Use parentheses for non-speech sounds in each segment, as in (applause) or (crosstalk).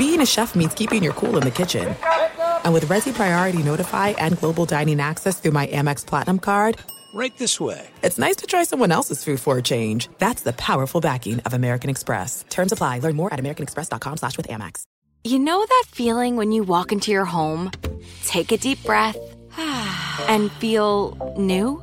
being a chef means keeping your cool in the kitchen. And with Resy Priority Notify and Global Dining Access through my Amex Platinum card, Right this way. it's nice to try someone else's food for a change. That's the powerful backing of American Express. Terms apply. Learn more at americanexpress.com slash with Amex. You know that feeling when you walk into your home, take a deep breath, (sighs) and feel new?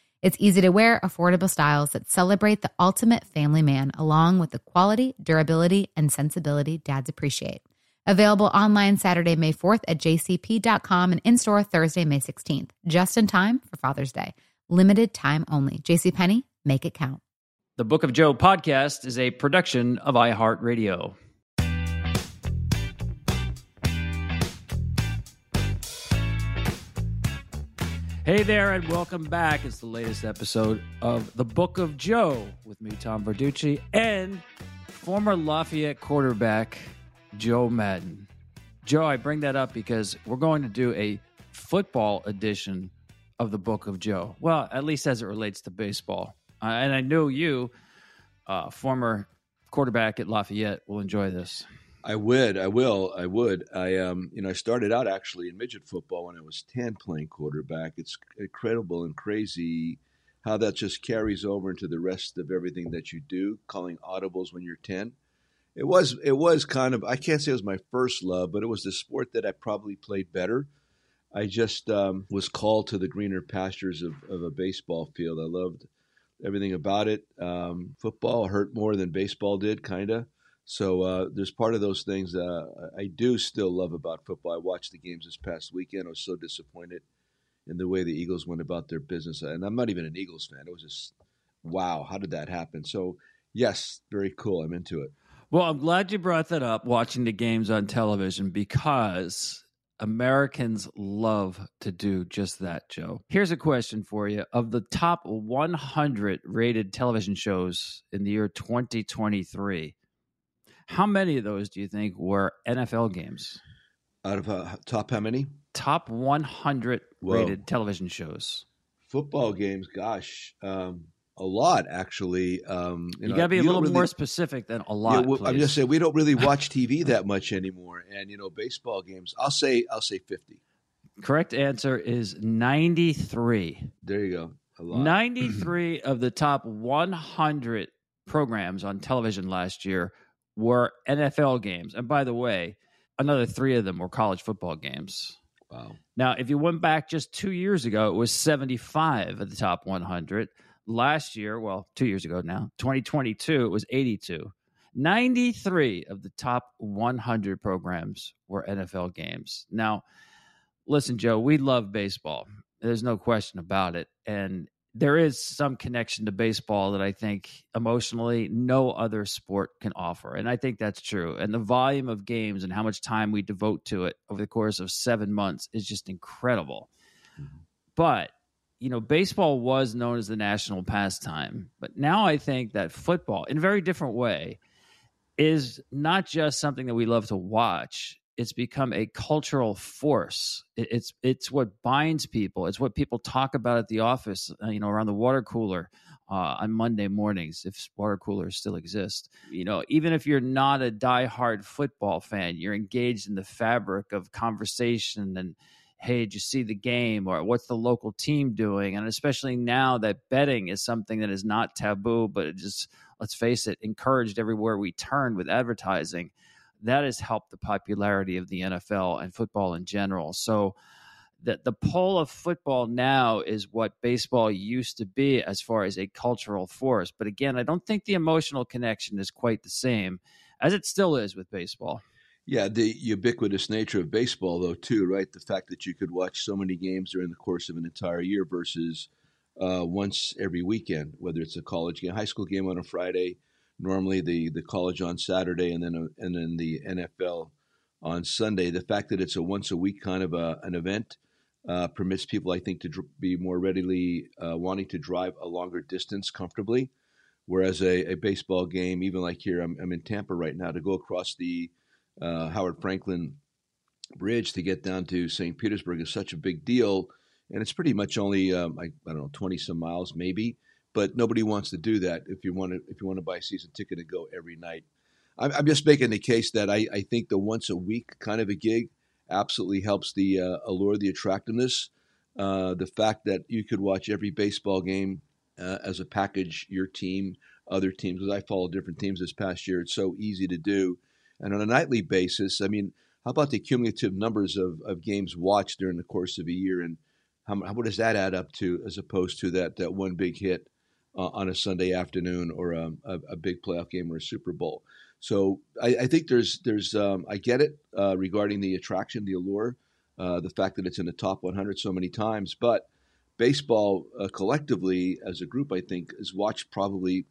It's easy to wear, affordable styles that celebrate the ultimate family man, along with the quality, durability, and sensibility dads appreciate. Available online Saturday, May 4th at jcp.com and in store Thursday, May 16th, just in time for Father's Day. Limited time only. JCPenney, make it count. The Book of Joe podcast is a production of iHeartRadio. Hey there, and welcome back. It's the latest episode of The Book of Joe with me, Tom Verducci, and former Lafayette quarterback Joe Maddon. Joe, I bring that up because we're going to do a football edition of The Book of Joe. Well, at least as it relates to baseball. Uh, and I know you, uh, former quarterback at Lafayette, will enjoy this. I would, I will, I would. I um, you know, I started out actually in midget football when I was ten, playing quarterback. It's incredible and crazy how that just carries over into the rest of everything that you do. Calling audibles when you're ten, it was, it was kind of. I can't say it was my first love, but it was the sport that I probably played better. I just um, was called to the greener pastures of, of a baseball field. I loved everything about it. Um, football hurt more than baseball did, kind of. So uh, there's part of those things uh, I do still love about football. I watched the games this past weekend. I was so disappointed in the way the Eagles went about their business, and I'm not even an Eagles fan. It was just wow, how did that happen? So yes, very cool. I'm into it. Well, I'm glad you brought that up, watching the games on television, because Americans love to do just that, Joe. Here's a question for you. Of the top 100 rated television shows in the year 2023, how many of those do you think were NFL games? Out of uh, top how many? Top 100 Whoa. rated television shows. Football games, gosh, um, a lot actually. Um, You, know, got to be a little really- more specific than a Yeah, lot. well, I'm just saying we don't really (laughs) watch TV that much anymore, and you know, baseball games. I'll say I'll say 50. Correct answer is 93. There you go. A lot. 93 (clears throat) of the top 100 programs on television last year were NFL games. And by the way, another three of them were college football games. Wow. Now, if you went back just two years ago, it was 75 of the top 100. Last year, well, two years ago now, 2022, it was 82. 93 of the top 100 programs were NFL games. Now, listen, Joe, we love baseball. There's no question about it. And there is some connection to baseball that I think emotionally no other sport can offer. And I think that's true. And the volume of games and how much time we devote to it over the course of seven months is just incredible. Mm-hmm. But, you know, baseball was known as the national pastime. But now I think that football, in a very different way, is not just something that we love to watch it's become a cultural force. It- it's it's what binds people. It's what people talk about at the office uh, you know around the water cooler uh, on monday mornings if water coolers still exist. You know even if you're not a diehard football fan you're engaged in the fabric of conversation and hey did you see the game? or what's the local team doing? And especially now that betting is something that is not taboo but it just let's face it encouraged everywhere we turn with advertising that has helped the popularity of the NFL and football in general. So that the pole of football now is what baseball used to be as far as a cultural force. But again, I don't think the emotional connection is quite the same as it still is with baseball. Yeah, the ubiquitous nature of baseball, though, too, right? The fact that you could watch so many games during the course of an entire year versus uh, once every weekend, whether it's a college game, high school game on a Friday, normally the, the college on Saturday, and then a, and then the NFL on Sunday. The fact that it's a once a week kind of a, an event uh, permits people, I think, to dr- be more readily uh, wanting to drive a longer distance comfortably. Whereas a, a baseball game, even like here, I'm, I'm, in Tampa right now, to go across the uh, Howard Frankland Bridge to get down to St. Petersburg is such a big deal. And it's pretty much only, um, I, I don't know, 20 some miles maybe. But nobody wants to do that if you want to if you want to buy a season ticket and go every night. I'm, I'm just making the case that I, I think the once a week kind of a gig absolutely helps the uh, allure, the attractiveness. Uh, the fact that you could watch every baseball game uh, as a package, your team, other teams, because I follow different teams this past year. It's so easy to do. And on a nightly basis, I mean, how about the cumulative numbers of, of games watched during the course of a year? And how, what does that add up to as opposed to that, that one big hit uh, on a Sunday afternoon or a, a, a, big playoff game or a Super Bowl? So I, I think there's there's um, I get it uh, regarding the attraction, the allure, uh, the fact that it's in the top 100 so many times. But baseball uh, collectively as a group, I think, is watched probably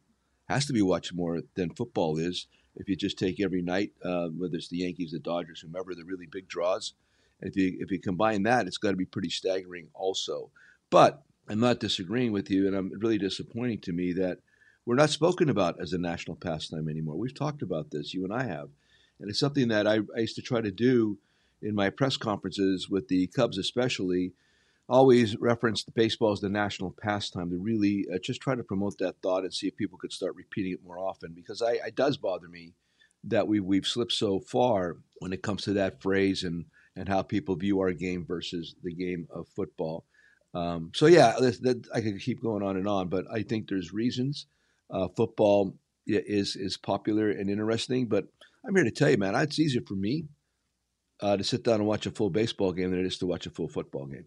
has to be watched more than football is. If you just take every night, uh, whether it's the Yankees, the Dodgers, whomever, the really big draws. If you if you combine that, it's got to be pretty staggering, also. But I'm not disagreeing with you, and I'm really disappointing to me that we're not spoken about as a national pastime anymore. We've talked about this, you and I have. And it's something that I, I used to try to do in my press conferences with the Cubs, especially. Always reference the baseball as the national pastime to really uh, just try to promote that thought and see if people could start repeating it more often because I, it does bother me that we, we've slipped so far when it comes to that phrase and, and how people view our game versus the game of football. Um, so, yeah, that, I could keep going on and on, but I think there's reasons uh, football is is popular and interesting. But I'm here to tell you, man, it's easier for me uh, to sit down and watch a full baseball game than it is to watch a full football game.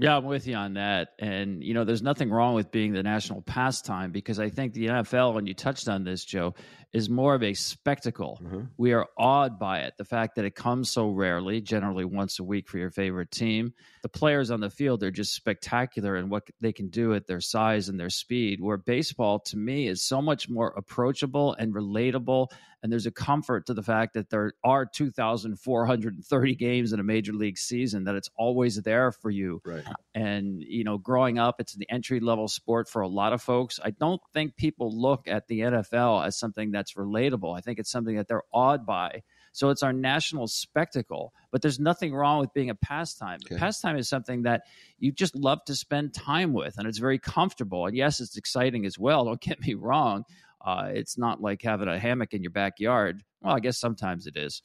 Yeah, I'm with you on that. And, you know, there's nothing wrong with being the national pastime because I think the NFL, and you touched on this, Joe, is more of a spectacle. Mm-hmm. We are awed by it. The fact that it comes so rarely, generally once a week for your favorite team. The players on the field are just spectacular in what they can do at their size and their speed. Where baseball, to me, is so much more approachable and relatable and there's a comfort to the fact that there are 2,430 games in a major league season, that it's always there for you. Right. And, you know, growing up, it's the entry level sport for a lot of folks. I don't think people look at the NFL as something that's relatable. I think it's something that they're awed by. So it's our national spectacle, but there's nothing wrong with being a pastime. Okay. Pastime is something that you just love to spend time with, and it's very comfortable. And yes, it's exciting as well. Don't get me wrong. Uh, it's not like having a hammock in your backyard. Well, I guess sometimes it is,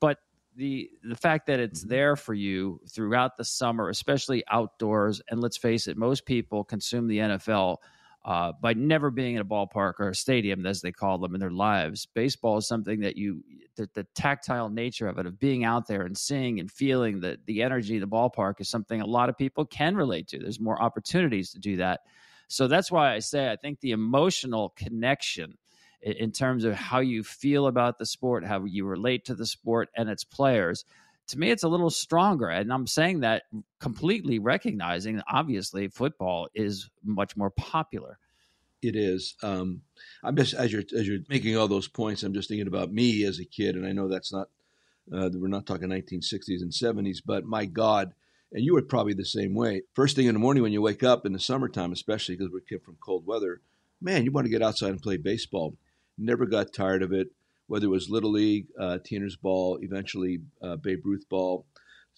but the the fact that it's mm-hmm. there for you throughout the summer, especially outdoors, and let's face it, most people consume the NFL uh, by never being in a ballpark or a stadium, as they call them in their lives. Baseball is something that you, the, the tactile nature of it, of being out there and seeing and feeling the the energy the ballpark, is something a lot of people can relate to. There's more opportunities to do that so that's why I say I think the emotional connection in terms of how you feel about the sport, how you relate to the sport and its players, to me, it's a little stronger. And I'm saying that completely recognizing, obviously, football is much more popular. It is. Um, I'm just as you're as you're making all those points. I'm just thinking about me as a kid, and I know that's not. Uh, we're not talking 1960s and 70s, but my God, and you were probably the same way. First thing in the morning when you wake up in the summertime, especially because we came from cold weather, man, you want to get outside and play baseball. Never got tired of it, whether it was Little League, uh, Teeners Ball, eventually uh, Babe Ruth Ball,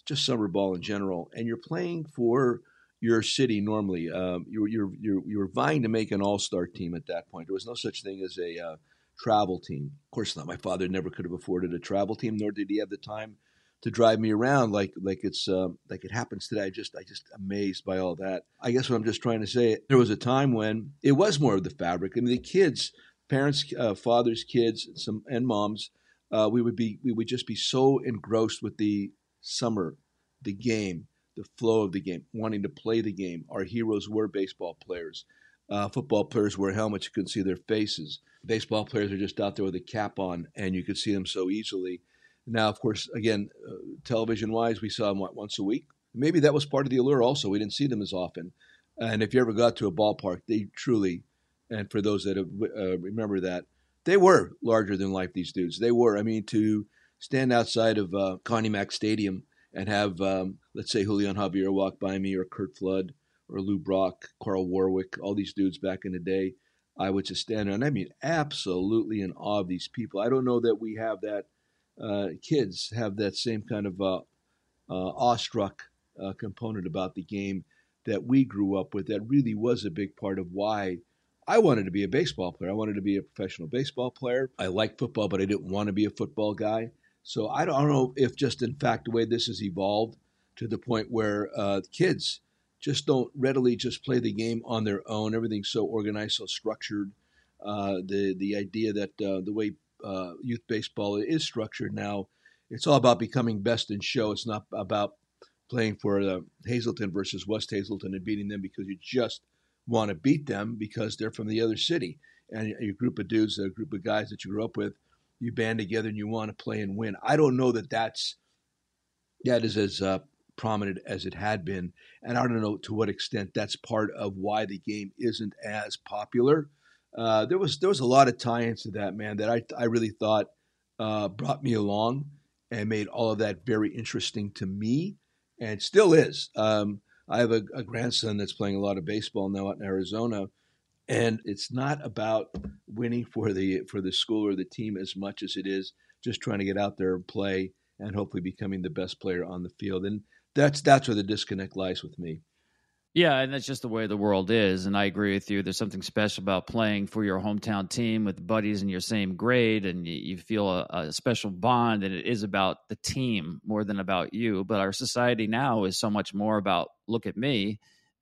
just summer ball in general. And you're playing for your city normally. Um, you're, you're, you're, you're vying to make an all star team at that point. There was no such thing as a uh, travel team. Of course not. My father never could have afforded a travel team, nor did he have the time to drive me around like like it's uh, like it happens today. I just I just amazed by all that. I guess what I'm just trying to say, there was a time when it was more of the fabric. I mean, the kids, parents, uh, fathers, kids, some and moms, uh, we would be we would just be so engrossed with the summer, the game, the flow of the game, wanting to play the game. Our heroes were baseball players. Uh, football players wear helmets; you couldn't see their faces. Baseball players are just out there with a cap on, and you could see them so easily. Now, of course, again, uh, television-wise, we saw them what, once a week. Maybe that was part of the allure. Also, we didn't see them as often. And if you ever got to a ballpark, they truly, and for those that have, uh, remember that, they were larger than life. These dudes, they were. I mean, to stand outside of uh, Connie Mack Stadium and have, um, let's say, Julian Javier walk by me, or Curt Flood, or Lou Brock, Carl Warwick, all these dudes back in the day, I would just stand there. And I mean, absolutely in awe of these people. I don't know that we have that, uh, kids have that same kind of uh, uh awestruck uh, component about the game that we grew up with that really was a big part of why I wanted to be a baseball player. I wanted to be a professional baseball player. I liked football, but I didn't want to be a football guy. So I don't know if just in fact the way this has evolved to the point where kids just don't readily just play the game on their own. Everything's so organized, so structured. Uh, the the idea that uh, the way uh, youth baseball is structured now, it's all about becoming best in show. It's not about playing for uh, Hazleton versus West Hazleton and beating them because you just want to beat them because they're from the other city. And a group of dudes, a group of guys that you grew up with, you band together and you want to play and win. I don't know that that's that is as uh, prominent as it had been, and I don't know to what extent that's part of why the game isn't as popular. Uh, there was there was a lot of tie-ins to that man that I I really thought uh, brought me along and made all of that very interesting to me and still is. Um, I have a, a, grandson that's playing a lot of baseball now out in Arizona, and it's not about winning for the for the school or the team as much as it is just trying to get out there and play and hopefully becoming the best player on the field. And that's that's where the disconnect lies with me. Yeah, and that's just the way the world is. And I agree with you. There's something special about playing for your hometown team with buddies in your same grade, and you, you feel a, a, special bond. And it is about the team more than about you. But our society now is so much more about look at me,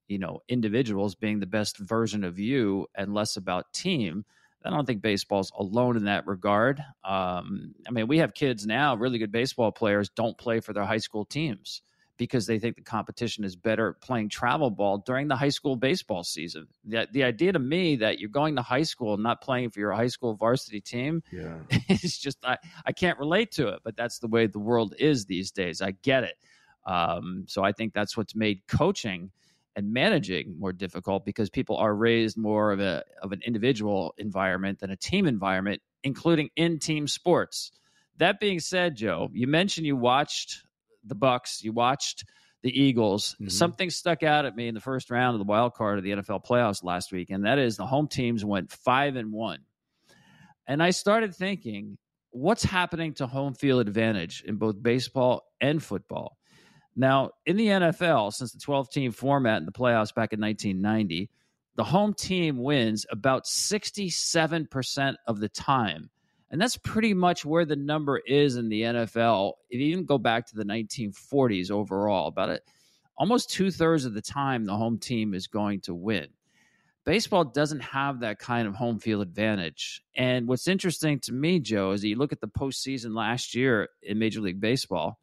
you know, individuals being the best version of you, and less about team. I don't think baseball's alone in that regard. Um, I mean, we have kids now, really good baseball players, don't play for their high school teams because they think the competition is better playing travel ball during the high school baseball season. The, the idea to me that you're going to high school and not playing for your high school varsity team yeah. (laughs) is just, I, I can't relate to it, but that's the way the world is these days. I get it. Um, so I think that's what's made coaching and managing more difficult because people are raised more of a of an individual environment than a team environment, including in team sports. That being said, Joe, you mentioned you watched the Bucs, you watched the Eagles. Mm-hmm. Something stuck out at me in the first round of the wild card of the NFL playoffs last week, and that is the home teams went five and one. And I started thinking, what's happening to home field advantage in both baseball and football? Now, in the NFL, since the 12 team format in the playoffs back in 1990, the home team wins about 67% of the time. And that's pretty much where the number is in the NFL. If you even go back to the 1940s overall, about it, almost two thirds of the time, the home team is going to win. Baseball doesn't have that kind of home field advantage. And what's interesting to me, Joe, is you look at the postseason last year in Major League Baseball.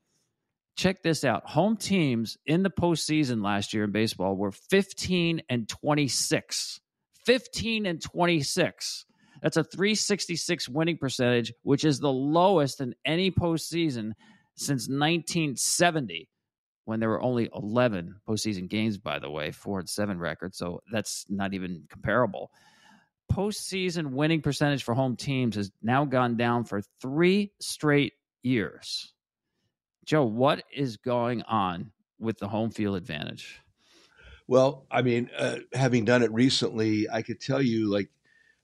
Check this out. Home teams in the postseason last year in baseball were 15 and 26. 15 and 26. That's a 366 winning percentage, which is the lowest in any postseason since 1970 when there were only 11 postseason games, by the way, four and seven record. So that's not even comparable. Postseason winning percentage for home teams has now gone down for three straight years. Joe, what is going on with the home field advantage? Well, I mean, uh, having done it recently, I could tell you, like,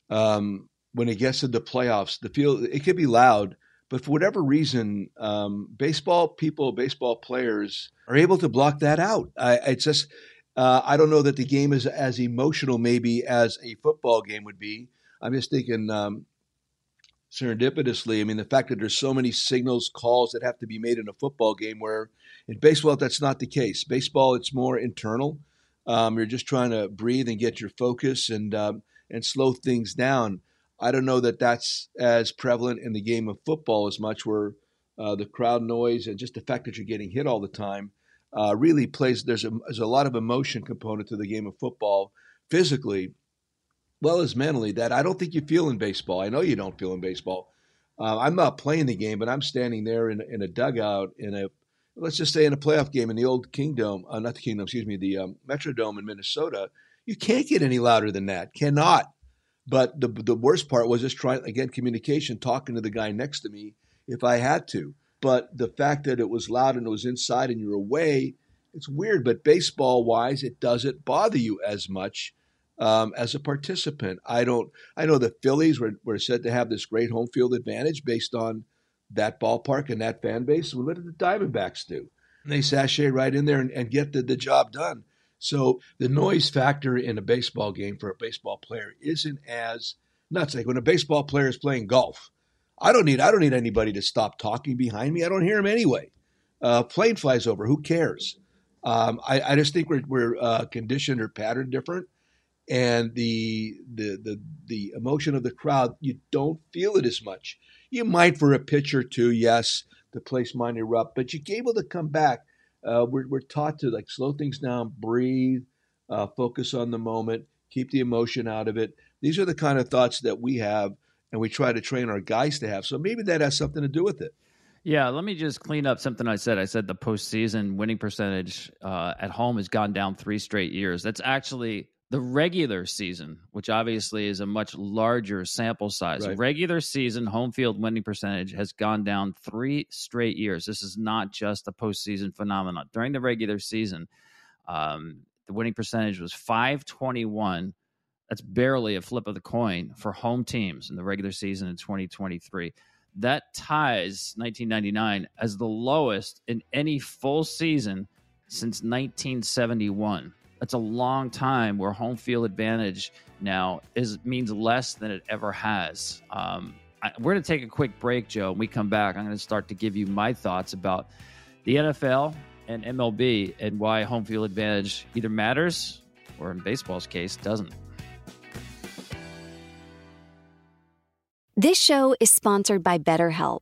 um, when it gets to the playoffs, the field it could be loud, but for whatever reason, um, baseball people, baseball players are able to block that out. I, it's just uh, I don't know that the game is as emotional maybe as a football game would be. I'm just thinking um, serendipitously. I mean, the fact that there's so many signals, calls that have to be made in a football game, where in baseball that's not the case. Baseball, it's more internal. Um, you're just trying to breathe and get your focus and um, and slow things down. I don't know that that's as prevalent in the game of football as much, where uh, the crowd noise and just the fact that you're getting hit all the time. uh, really plays. There's a, there's a lot of emotion component to the game of football, physically, well as mentally. That I don't think you feel in baseball. I know you don't feel in baseball. Uh, I'm not playing the game, but I'm standing there in, in a dugout in a let's just say in a playoff game in the old Kingdome, uh, not the Kingdome, excuse me, the um, Metrodome in Minnesota. You can't get any louder than that. Cannot. But the the worst part was just trying again communication, talking to the guy next to me if I had to. But the fact that it was loud and it was inside and you're away, it's weird. But baseball wise, it doesn't bother you as much um, as a participant. I don't. I know the Phillies were, were said to have this great home field advantage based on that ballpark and that fan base. What did the Diamondbacks do? And they sashay right in there and, and get the, the job done. So the noise factor in a baseball game for a baseball player isn't as nuts. Like when a baseball player is playing golf, I don't need I don't need anybody to stop talking behind me. I don't hear him anyway. Uh, plane flies over. Who cares? Um, I, I, just think we're, we're uh, conditioned or patterned different, and the, the the the emotion of the crowd you don't feel it as much. You might for a pitch or two, yes, the place might erupt, but you're able to come back. Uh, we're, we're taught to like slow things down, breathe, uh, focus on the moment, keep the emotion out of it. These are the kind of thoughts that we have and we try to train our guys to have. So maybe that has something to do with it. Yeah, let me just clean up something I said. I said the postseason winning percentage uh, at home has gone down three straight years. That's actually the regular season, which obviously is a much larger sample size. Right. Regular season home field winning percentage has gone down three straight years. This is not just a postseason phenomenon. During the regular season, um, the winning percentage was 521 that's barely a flip of the coin for home teams in the regular season in 2023. That ties 1999 as the lowest in any full season since 1971. That's a long time where home field advantage now is means less than it ever has. Um, I, we're going to take a quick break, Joe. When we come back, I'm going to start to give you my thoughts about the NFL and MLB and why home field advantage either matters or, in baseball's case, doesn't. This show is sponsored by BetterHelp.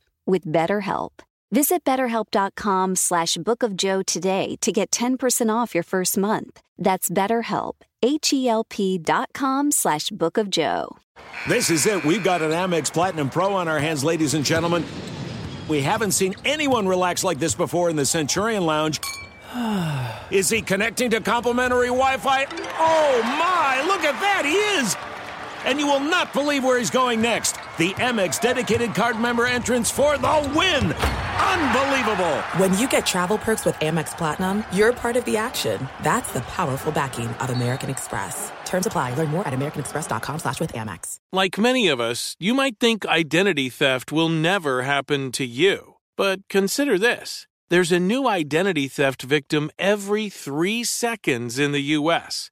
with BetterHelp. Visit betterhelp.com slash bookofjoe today to get 10% off your first month. That's betterhelp, H-E-L-P dot com slash bookofjoe. This is it. We've got an Amex Platinum Pro on our hands, ladies and gentlemen. We haven't seen anyone relax like this before in the Centurion Lounge. (sighs) Is he connecting to complimentary Wi-Fi? Oh my, look at that, he is! And you will not believe where he's going next. The Amex dedicated card member entrance for the win. Unbelievable. When you get travel perks with Amex Platinum, you're part of the action. That's the powerful backing of American Express. Terms apply. Learn more at americanexpress.com slash with Amex. Like many of us, you might think identity theft will never happen to you. But consider this. There's a new identity theft victim every three seconds in the U.S.,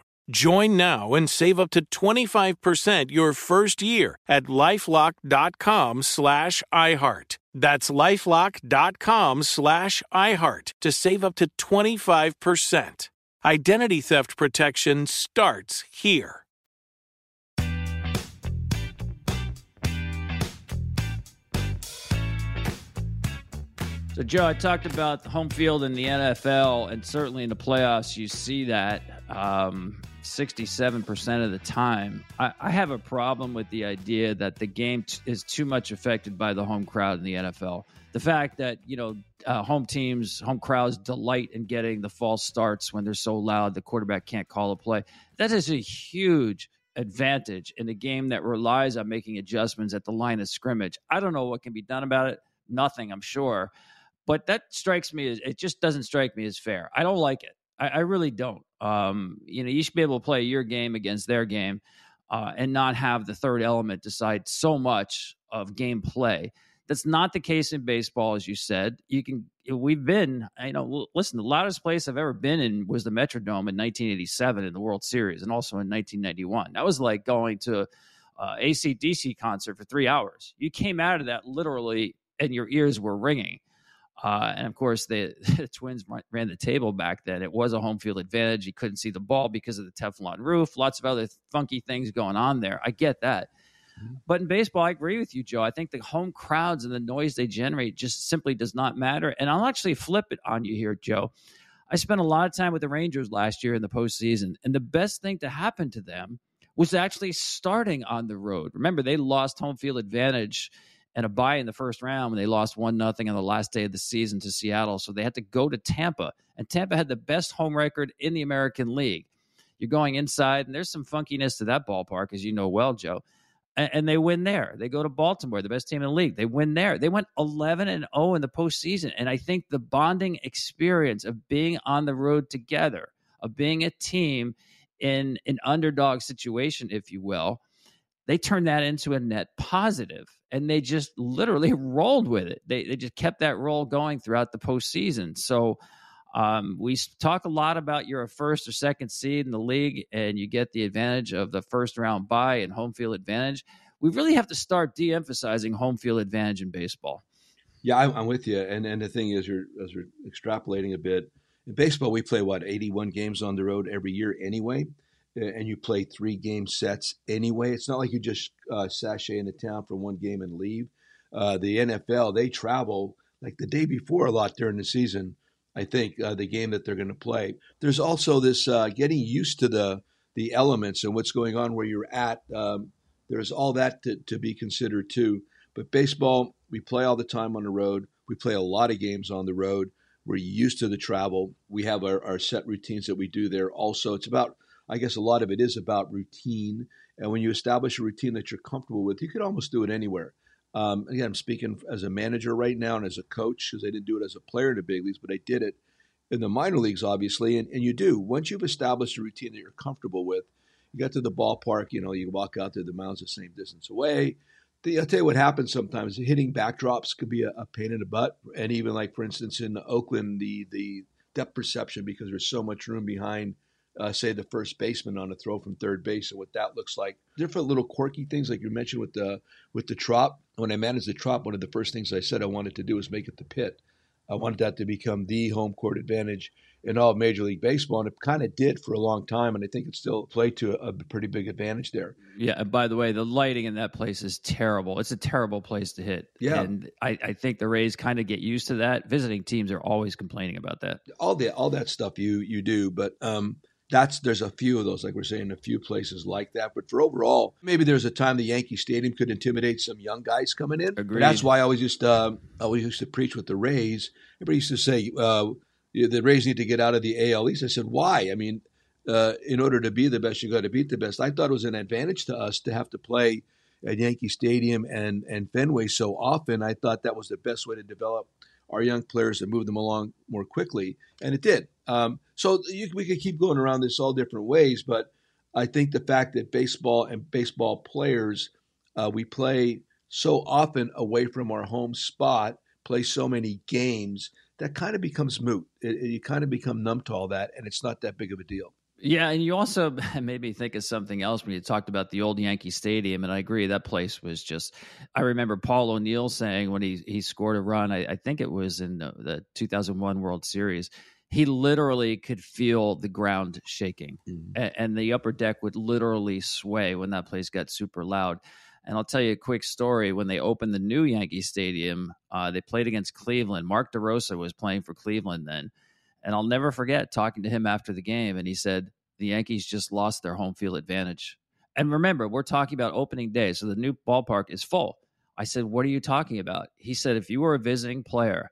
Join now and save up to 25% your first year at lifelock.com slash iHeart. That's lifelock.com slash iHeart to save up to 25%. Identity theft protection starts here. So, Joe, I talked about the home field in the NFL, and certainly in the playoffs, you see that um, 67% of the time. I, I, have a problem with the idea that the game t- is too much affected by the home crowd in the NFL. The fact that, you know, uh, home teams, home crowds delight in getting the false starts when they're so loud the quarterback can't call a play. That is a huge advantage in a game that relies on making adjustments at the line of scrimmage. I don't know what can be done about it. Nothing, I'm sure. But that strikes me as it just doesn't strike me as fair. I don't like it. I, I really don't. Um, you know, you should be able to play your game against their game uh, and not have the third element decide so much of game play. That's not the case in baseball, as you said. You can. We've been, you know, listen. The loudest place I've ever been in was the Metrodome in 1987 in the World Series, and also in 1991. That was like going to uh, ACDC concert for three hours. You came out of that literally, and your ears were ringing. Uh, and of course, the, (laughs) the, Twins ran the table back then. It was a home field advantage. You couldn't see the ball because of the Teflon roof. Lots of other funky things going on there. I get that. Mm-hmm. But in baseball, I agree with you, Joe. I think the home crowds and the noise they generate just simply does not matter. And I'll actually flip it on you here, Joe. I spent a lot of time with the Rangers last year in the postseason, and the best thing to happen to them was actually starting on the road. Remember, they lost home field advantage and a bye in the first round when they lost one nothing on the last day of the season to Seattle. So they had to go to Tampa, and Tampa had the best home record in the American League. You're going inside, and there's some funkiness to that ballpark, as you know well, Joe. And, and they win there. They go to Baltimore, the best team in the league. They win there. They went 11 and 0 in the postseason, and I think the bonding experience of being on the road together, of being a team in an underdog situation, if you will they turned that into a net positive and they just literally (laughs) rolled with it. They, they just kept that roll going throughout the postseason. So um, we talk a lot about you're a first or second seed in the league and you get the advantage of the first round bye and home field advantage. We really have to start de emphasizing home field advantage in baseball. Yeah, I'm with you. And and the thing is, you're, as we're extrapolating a bit, in baseball, we play what 81 games on the road every year anyway and you play three game sets anyway. It's not like you just uh, sashay into town for one game and leave. Uh, the NFL they travel like the day before a lot during the season. I think uh, the game that they're going to play. There's also this uh, getting used to the the elements and what's going on where you're at. Um, there's all that to, to be considered too. But baseball, we play all the time on the road. We play a lot of games on the road. We're used to the travel. We have our, our set routines that we do there. Also, it's about I guess a lot of it is about routine. And when you establish a routine that you're comfortable with, you could almost do it anywhere. Um, again, I'm speaking as a manager right now and as a coach because I didn't do it as a player in the big leagues, but I did it in the minor leagues, obviously. And, and you do. Once you've established a routine that you're comfortable with, you get to the ballpark, you know, you walk out there, the mound's the same distance away. The, I'll tell you what happens sometimes. Hitting backdrops could be a, a pain in the butt. And even like, for instance, in Oakland, the, the depth perception, because there's so much room behind – uh, say the first baseman on a throw from third base and what that looks like. Different little quirky things like you mentioned with the with the trop. When I managed the trop, one of the first things I said I wanted to do was make it the pit. I wanted that to become the home court advantage in all Major League Baseball, and it kind of did for a long time, and I think it still played to a, a, pretty big advantage there. Yeah, and by the way, the lighting in that place is terrible. It's a terrible place to hit. Yeah, and I, I think the Rays kind of get used to that. Visiting teams are always complaining about that. All the all that stuff you you do, but um, that's there's a few of those, like we're saying, a few places like that. But for overall, maybe there's a time the Yankee Stadium could intimidate some young guys coming in. Agreed. That's why I always used to uh, I always used to preach with the Rays. Everybody used to say uh, the Rays need to get out of the AL East. I said, why? I mean, uh, in order to be the best, you got to beat the best. I thought it was an advantage to us to have to play at Yankee Stadium and and Fenway so often. I thought that was the best way to develop our young players and move them along more quickly, and it did. Um, so you, we could keep going around this all different ways, but I think the fact that baseball and baseball players, uh, we play so often away from our home spot, play so many games, that kind of becomes moot. It, it, you kind of become numb to all that, and it's not that big of a deal. Yeah, and you also (laughs) made me think of something else when you talked about the old Yankee Stadium, and I agree that place was just. I remember Paul O'Neill saying when he he scored a run, I, I think it was in the, the 2001 World Series, he literally could feel the ground shaking, mm-hmm. and, and the upper deck would literally sway when that place got super loud. And I'll tell you a quick story. When they opened the new Yankee Stadium, uh, they played against Cleveland. Mark DeRosa was playing for Cleveland then and I'll never forget talking to him after the game, and he said the Yankees just lost their home field advantage. And remember, we're talking about opening day, so the new ballpark is full. I said, What are you talking about? He said, If you were a visiting player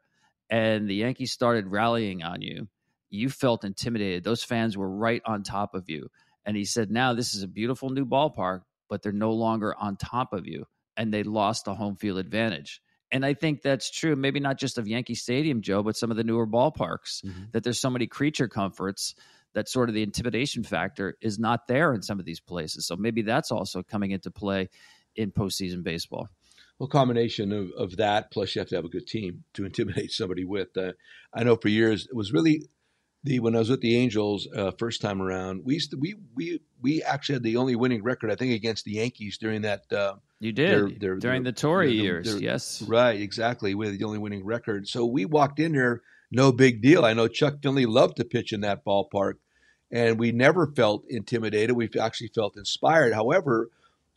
and the Yankees started rallying on you, you felt intimidated. Those fans were right on top of you. And he said, Now this is a beautiful new ballpark, but they're no longer on top of you. And they lost the home field advantage. And I think that's true, maybe not just of Yankee Stadium, Joe, but some of the newer ballparks, mm-hmm. that there's so many creature comforts that sort of the intimidation factor is not there in some of these places. So maybe that's also coming into play in postseason baseball. Well, combination of, of that, plus you have to have a good team to (laughs) intimidate somebody with. Uh, I know for years it was really the when I was with the Angels uh, first time around, we used to, we we we actually had the only winning record I think against the Yankees during that. Uh, you did their, their, during their, the Torre years, yes, right, exactly. We had the only winning record, so we walked in there, no big deal. I know Chuck Finley loved to pitch in that ballpark, and we never felt intimidated. We actually felt inspired. However.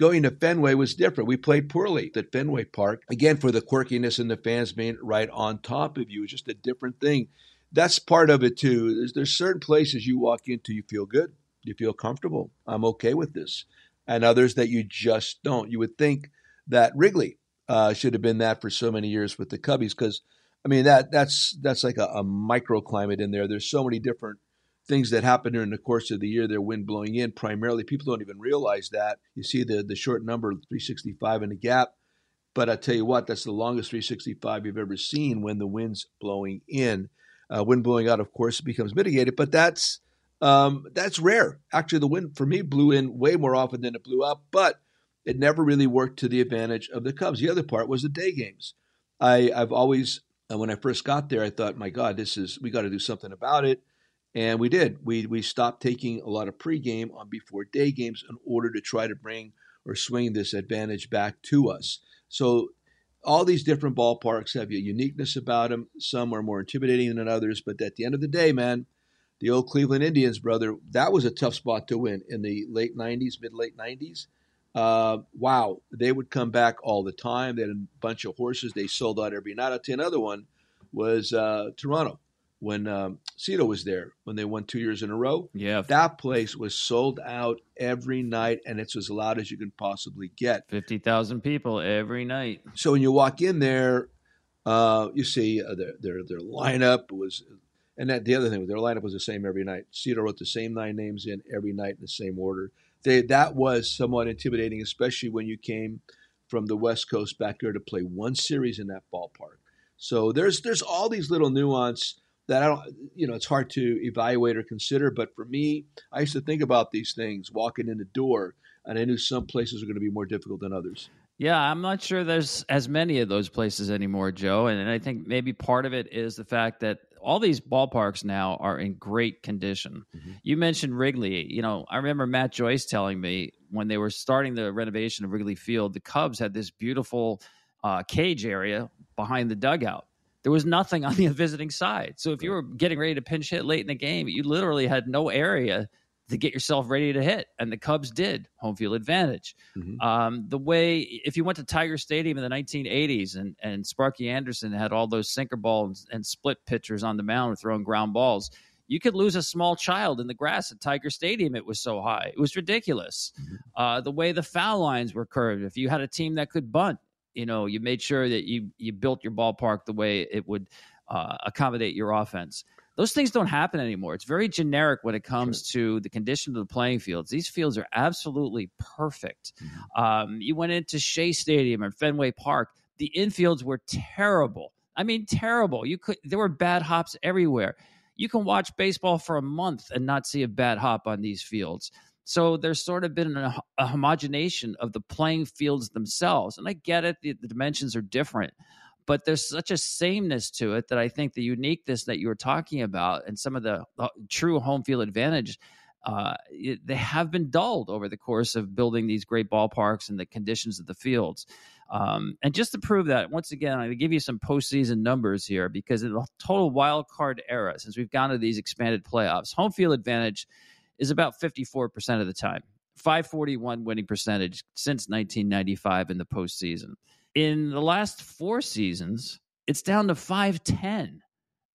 Going to Fenway was different. We played poorly at Fenway Park. Again, for the quirkiness and the fans being right on top of you, it's just a different thing that's part of it too. There's, there's certain places you walk into, you feel good, you feel comfortable. I'm okay with this, and others that you just don't. You would think that Wrigley uh, should have been that for so many years with the Cubbies, because I mean that that's that's like a, a, microclimate in there. There's so many different things that happen during the course of the year. Their wind blowing in primarily. People don't even realize that. You see the the short number 365 in the gap. But I tell you what, that's the longest 365 you've ever seen when the wind's blowing in. Uh, wind blowing out, of course, becomes mitigated, but that's um, that's rare. Actually, the wind for me blew in way more often than it blew up, but it never really worked to the advantage of the Cubs. The other part was the day games. I, I've always, uh, when I first got there, I thought, my God, this is we got to do something about it, and we did. We we stopped taking a lot of pregame on before day games in order to try to bring or swing this advantage back to us. So all these different ballparks have a uniqueness about them. Some are more intimidating than others, but at the end of the day, man, the old Cleveland Indians, brother, that was a tough spot to win in the late '90s, mid late '90s. Uh, wow, they would come back all the time. They had a bunch of horses. They sold out every night. I'll tell you another one was uh, Toronto when um, Cito was there when they won two years in a row. Yeah, that place was sold out every night, and it's as loud as you can possibly get. Fifty thousand people every night. So when you walk in there, uh, you see uh, their, their their lineup was, and that the other thing was their lineup was the same every night. Cito wrote the same nine names in every night in the same order. They, that was somewhat intimidating, especially when you came from the West Coast back there to play one series in that ballpark. So there's there's all these little nuance that I don't, you know, it's hard to evaluate or consider. But for me, I used to think about these things walking in the door, and I knew some places are going to be more difficult than others. Yeah, I'm not sure there's as many of those places anymore, Joe. And I think maybe part of it is the fact that all these ballparks now are in great condition. Mm-hmm. You mentioned Wrigley. You know, I remember Matt Joyce telling me when they were starting the renovation of Wrigley Field, the Cubs had this beautiful uh, cage area behind the dugout there was nothing on the (laughs) visiting side. So if you were getting ready to pinch hit late in the game, you literally had no area to get yourself ready to hit. And the Cubs did home field advantage. Mm-hmm. Um, the way, if you went to Tiger Stadium in the 1980s and, and Sparky Anderson had all those sinker balls and, and split pitchers on the mound throwing ground balls, you could lose a small child in the grass at Tiger Stadium. It was so high. It was ridiculous. Mm-hmm. Uh, the way the foul lines were curved. If you had a team that could bunt, you know you made sure that you you built your ballpark the way it would uh, accommodate your offense. Those things don't happen anymore. It's very generic when it comes to the condition of the playing fields. These fields are absolutely perfect. Mm-hmm. um, you went into shea stadium and fenway park. The infields were terrible. I mean terrible. You could there were bad hops everywhere. You can watch baseball for a month and not see a bad hop on these fields so there's sort of been a, a homogenation of the playing fields themselves. And I get it, the, the, dimensions are different, but there's such a sameness to it that I think the uniqueness that you were talking about and some of the, the true home field advantage uh, they have been dulled over the course of building these great ballparks and the conditions of the fields. Um, and just to prove that, once again, I'm going to give you some postseason numbers here because in the total wild card era, since we've gone to these expanded playoffs, home field advantage is about 54% of the time. 541 winning percentage since 1995 in the postseason. In the last four seasons, it's down to 510.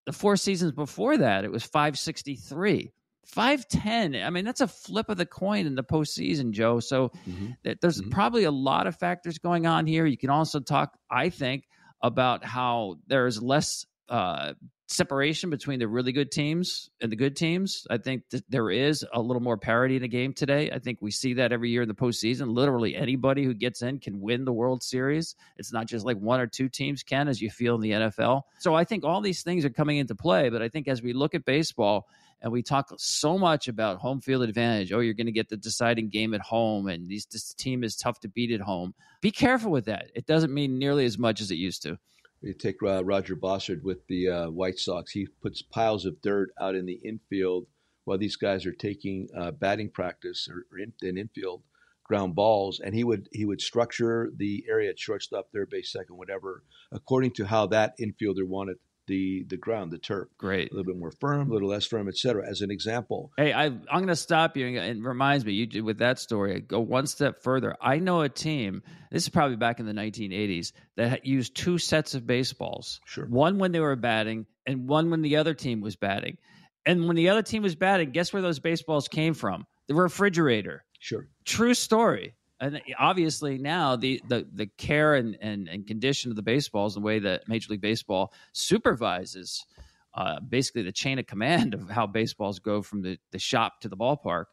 The four seasons before that, it was 563. 510 i mean that's a flip of the coin in the postseason joe so mm-hmm. there's mm-hmm. probably a lot of factors going on here you can also talk i think about how there's less uh, separation between the really good teams and the good teams. I think that there is a little more parity in the game today. I think we see that every year in the postseason. Literally anybody who gets in can win the World Series. It's not just like one or two teams can, as you feel in the NFL. So I think all these things are coming into play. But I think as we look at baseball, and we talk so much about home field advantage. Oh, you're going to get the deciding game at home, and these, this team is tough to beat at home. Be careful with that. It doesn't mean nearly as much as it used to. You take uh, Roger Bossard with the uh, White Sox. He puts piles of dirt out in the infield while these guys are taking uh, batting practice or, or in, in, infield ground balls, and he would he would structure the area at shortstop, third base, second, whatever, according to how that infielder wanted the the ground, the turf. Great. A little bit more firm, a little less firm, etc. As an example. Hey, I, am going to stop you. And it reminds me, you did with that story. Go one step further. I know a team. This is probably back in the 1980s that used two sets of baseballs. Sure. One when they were batting, and one when the other team was batting. And when the other team was batting, guess where those baseballs came from? The refrigerator. Sure. True story and obviously now the the, the care and, and, and condition of the baseballs, the way that Major League Baseball supervises uh, basically the chain of command (laughs) of how baseballs go from the, the shop to the ballpark.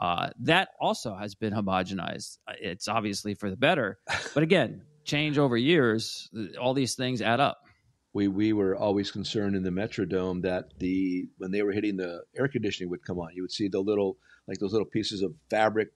Uh, that also has been homogenized. Uh, it's obviously for the better, (laughs) but again, change over years, all these things add up. We we were always concerned in the Metrodome that the when they were hitting the air conditioning would come on, you would see the little like those little pieces of fabric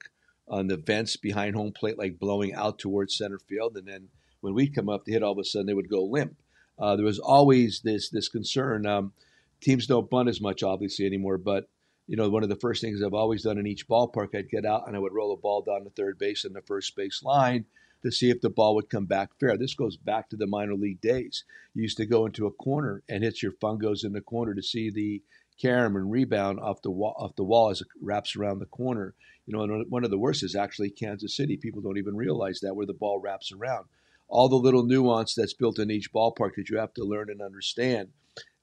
on the vents behind home plate, like blowing out towards center field. And then when we'd come up to hit, all of a sudden they would go limp. Uh, there was always this this concern. Um, teams don't bunt as much, obviously, anymore. But you know, one of the first things I've always done in each ballpark, I'd get out and I would roll a ball down the third base and the first base line to see if the ball would come back fair. This goes back to the minor league days. You used to go into a corner and hit your fungos in the corner to see the and rebound off the wall, off the wall as it wraps around the corner. You know, one of the worst is actually Kansas City. People don't even realize that where the ball wraps around. All the little nuance that's built in each ballpark that you have to learn and understand,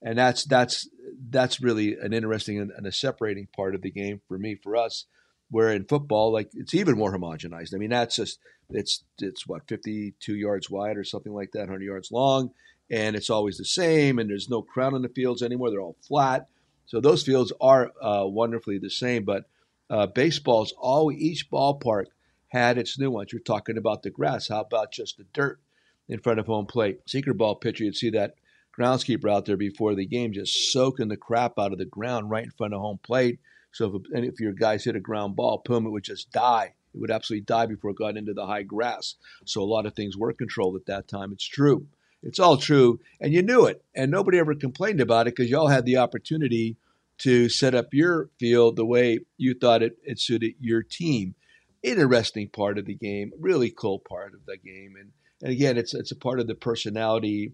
and that's that's that's really an interesting and, and a separating part of the game for me, for us. Where in football, like it's even more homogenized. I mean, that's just it's it's what 52 yards wide or something like that, 100 yards long, and it's always the same. And there's no crown on the fields anymore; they're all flat. So those fields are uh, wonderfully the same, but uh, baseball's all each ballpark had its nuance. You're talking about the grass. How about just the dirt in front of home plate? Sinker ball pitcher, you'd see that groundskeeper out there before the game just soaking the crap out of the ground right in front of home plate. So if, and if your guys hit a ground ball, boom, it would just die. It would absolutely die before it got into the high grass. So a lot of things were controlled at that time. It's true. It's all true. And you knew it. And nobody ever complained about it because y'all had the opportunity to set up your field the way you thought it, it suited your team. Interesting part of the game, really cool part of the game, and and again, it's it's a part of the personality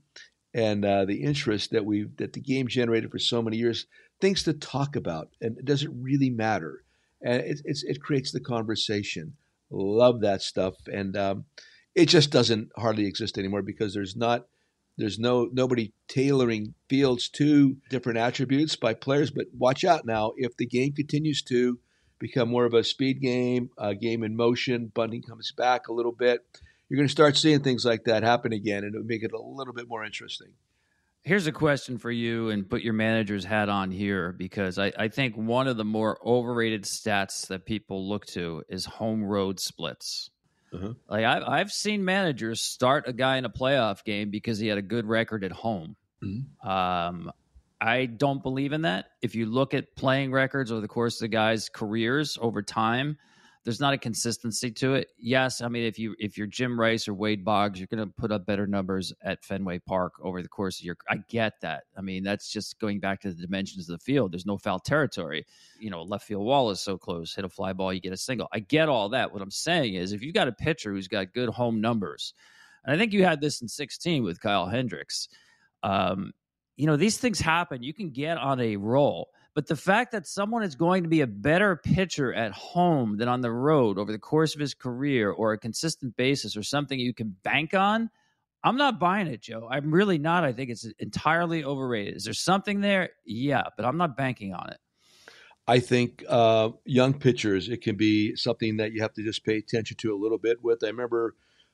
and uh, the interest that we that the game generated for so many years. Things to talk about, and it doesn't really matter, and it, it's it creates the conversation. Love that stuff, and um, it just doesn't hardly exist anymore because there's not there's no nobody tailoring fields to different attributes by players. But watch out now if the game continues to become more of a speed game, a game in motion, bunting comes back a little bit. You're going to start seeing things like that happen again, and it'll make it a little bit more interesting. Here's a question for you, and put your manager's hat on here because I, I think one of the more overrated stats that people look to is home road splits. Uh-huh. Like I've I've seen managers start a guy in a playoff game because he had a good record at home. Mm-hmm. Um, I don't believe in that. If you look at playing records over the course of the guys' careers over time, there's not a consistency to it. Yes, I mean if you if you're Jim Rice or Wade Boggs, you're going to put up better numbers at Fenway Park over the course of your. I get that. I mean that's just going back to the dimensions of the field. There's no foul territory. You know, left field wall is so close. Hit a fly ball, you get a single. I get all that. What I'm saying is, if you've got a pitcher who's got good home numbers, and I think you had this in 16 with Kyle Hendricks. Um, you know, these things happen. You can get on a roll. But the fact that someone is going to be a better pitcher at home than on the road over the course of his career or a consistent basis or something you can bank on, I'm not buying it, Joe. I'm really not. I think it's entirely overrated. Is there something there? Yeah, but I'm not banking on it. I think uh, young pitchers, it can be something that you have to just pay attention to a little bit with. I remember,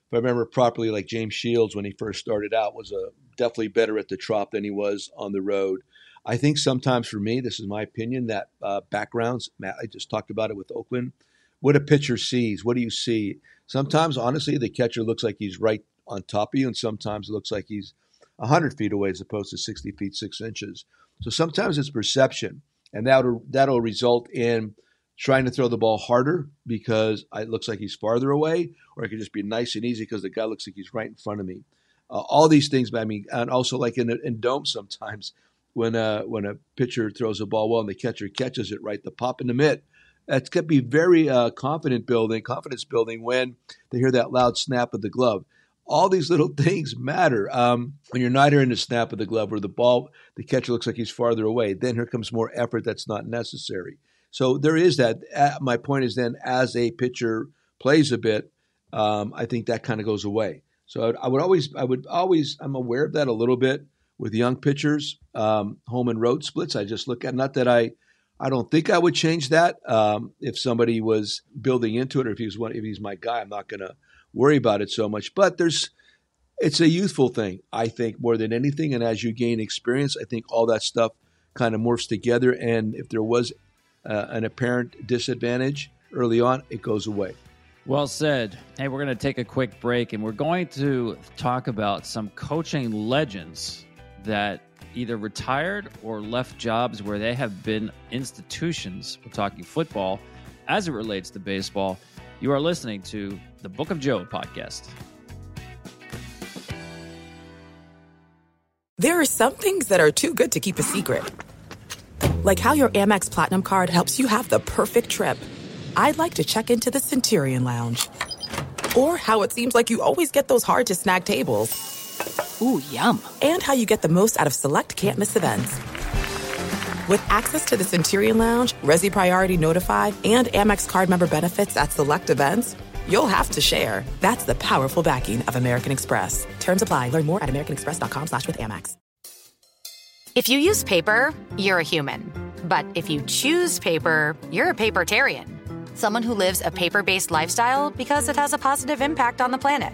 if I remember properly, like James Shields when he first started out was a, definitely better at the Trop than he was on the road. I think sometimes for me, this is my opinion, that uh, backgrounds, Matt, I just talked about it with Oakland, what a pitcher sees. What do you see? Sometimes, honestly, the catcher looks like he's right on top of you, and sometimes it looks like he's 100 feet away as opposed to 60 feet, 6 inches. So sometimes it's perception, and that'll, that'll result in trying to throw the ball harder because it looks like he's farther away, or it could just be nice and easy because the guy looks like he's right in front of me. Uh, all these things, I mean, and also like in, in dome sometimes, when a when a pitcher throws a ball well and the catcher catches it right, the pop in the mitt. Going to be very uh, confident building, confidence building when they hear that loud snap of the glove. All these little (laughs) things matter. Um, when you're not hearing the snap of the glove or the ball, the catcher looks like he's farther away. Then here comes more effort that's not necessary. So there is that. Uh, my point is then, as a pitcher plays a bit, um, I think that kind of goes away. So I, I would always, I would always, I'm aware of that a little bit with young pitchers, um, home and road splits. I just look at not that I, I don't think I would change that um, if somebody was building into it or if he's one, if he's my guy. I'm not going to worry about it so much. But there's, it's a youthful thing, I think, more than anything. And as you gain experience, I think all that stuff kind of morphs together. And if there was uh, an apparent disadvantage early on, it goes away. Well said. Hey, we're going to take a quick break and we're going to talk about some coaching legends that either retired or left jobs where they have been institutions. We're talking football as it relates to baseball. You are listening to the Book of Joe podcast. There are some things that are too good to keep a secret, like how your Amex Platinum card helps you have the perfect trip. I'd like to check into the Centurion Lounge, or how it seems like you always get those hard to snag tables. Ooh, yum. And how you get the most out of select can't miss events. With access to the Centurion Lounge, Resy Priority Notified, and Amex card member benefits at select events, you'll have to share. That's the powerful backing of American Express. Terms apply. Learn more at americanexpress.com slash with Amex. If you use paper, you're a human. But if you choose paper, you're a papertarian. Someone who lives a paper-based lifestyle because it has a positive impact on the planet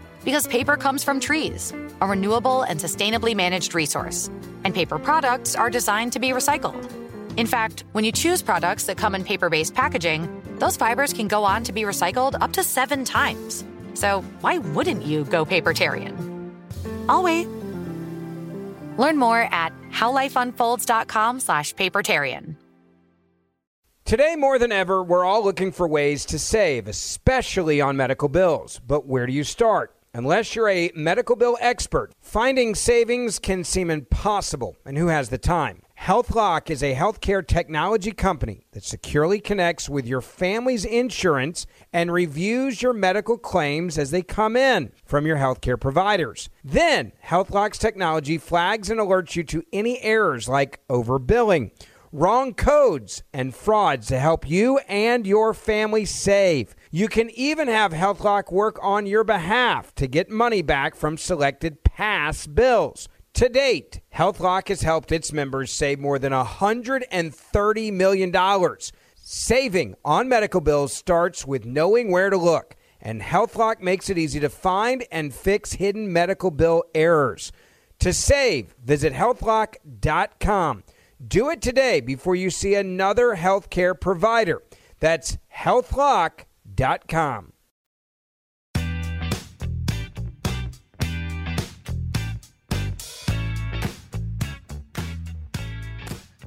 Because paper comes from trees, a renewable and sustainably managed resource and paper products are designed to be recycled. In fact, when you choose products that come in paper based packaging, those fibers can go on to be recycled up to seven times. So why wouldn't you go papertarian? I'll wait. Learn more at howlifeunfolds.com slash papertarian. Today, more than ever, we're all looking for ways to save, especially on medical bills. But where do you start? Unless you're a medical bill expert, finding savings can seem impossible, and who has the time? HealthLock is a healthcare technology company that securely connects with your family's insurance and reviews your medical claims as they come in from your healthcare providers. Then, HealthLock's technology flags and alerts you to any errors like overbilling, wrong codes, and frauds to help you and your family save. You can even have HealthLock work on your behalf to get money back from selected past bills. To date, HealthLock has helped its members save more than $130 million. Saving on medical bills starts with knowing where to look. and HealthLock makes it easy to find and fix hidden medical bill errors. To save, visit healthlock.com. Do it today before you see another healthcare provider. That's healthlock.com.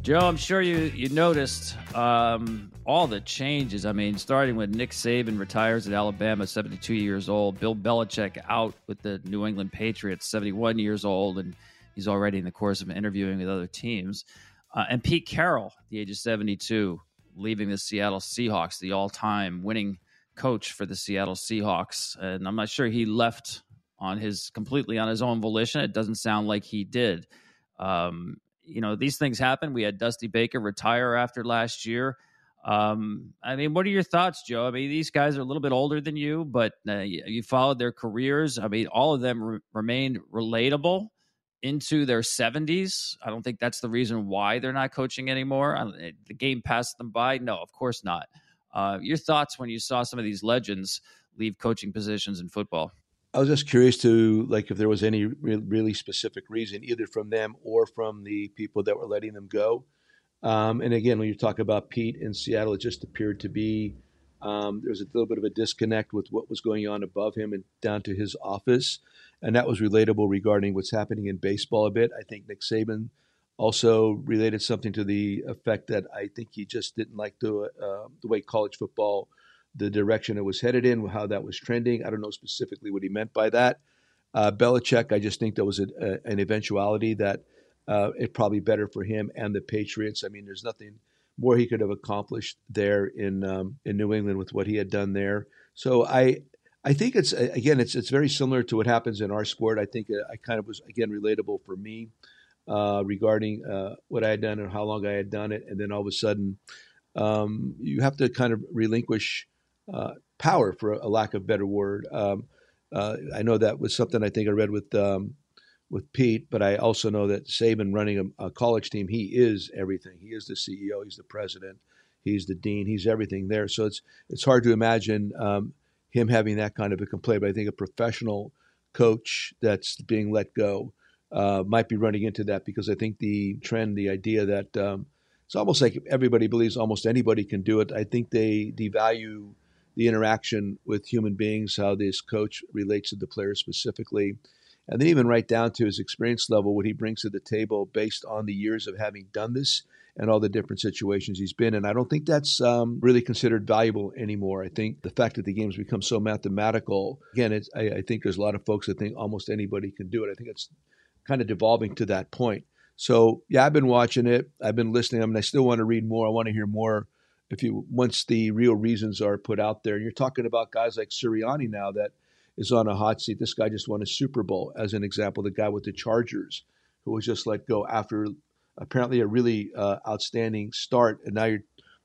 Joe, I'm sure you you noticed um, all the changes. I mean, starting with Nick Saban retires at Alabama, 72 years old. Bill Belichick out with the New England Patriots, 71 years old, and he's already in the course of interviewing with other teams. Uh, and Pete Carroll, the age of 72, leaving the Seattle Seahawks, the all-time winning coach for the Seattle Seahawks. And I'm not sure he left on his completely on his own volition. It doesn't sound like he did. Um, you know, these things happen. We had Dusty Baker retire after last year. Um, I mean, what are your thoughts, Joe? I mean, these guys are a little bit older than you, but uh, you, you, followed their careers. I mean, all of them re- remained relatable into their 70s. I don't think that's the reason why they're not coaching anymore. The game passed them by. No, of course not. Uh, your thoughts when you saw some of these legends leave coaching positions in football? I was just curious to like if there was any re- really specific reason, either from them or from the people that were letting them go. Um, and again, when you talk about Pete in Seattle, it just appeared to be um, there was a little bit of a disconnect with what was going on above him and down to his office, and that was relatable regarding what's happening in baseball a bit. I think Nick Saban also related something to the effect that I think he just didn't like the uh, the way college football the direction it was headed in, how that was trending. I don't know specifically what he meant by that. Uh, Belichick, I just think there was a, a, an eventuality that uh, it probably better for him and the Patriots. I mean, there's nothing more he could have accomplished there in um, in New England with what he had done there. So I I think it's again it's it's very similar to what happens in our sport. I think uh, I kind of was again relatable for me uh, regarding uh, what I had done and how long I had done it, and then all of a sudden um, you have to kind of relinquish uh, power, for a lack of better word. Um, uh, I know that was something I think I read with um, with Pete, but I also know that Saban running a, a, college team, he is everything. He is the CEO, he's the president, he's the dean, he's everything there. So it's it's hard to imagine um, him having that kind of a complaint. But I think a professional coach that's being let go uh, might be running into that because I think the trend, the idea that um, it's almost like everybody believes almost anybody can do it. I think they devalue the interaction with human beings, how this coach relates to the players specifically, and then even right down to his experience level, what he brings to the table based on the years of having done this and all the different situations he's been in. I don't think that's um, really considered valuable anymore. I think the fact that the game's become so mathematical, again, I, I think there's a lot of folks that think almost anybody can do it. I think it's kind of devolving to that point. So yeah, I've been watching it. I've been listening. I mean, I still want to read more. I want to hear more if you once the real reasons are put out there. And you're talking about guys like Sirianni now that is on a hot seat. This guy just won a Super Bowl, as an example. The guy with the Chargers, who was just let go after apparently a really uh, outstanding start, and now you're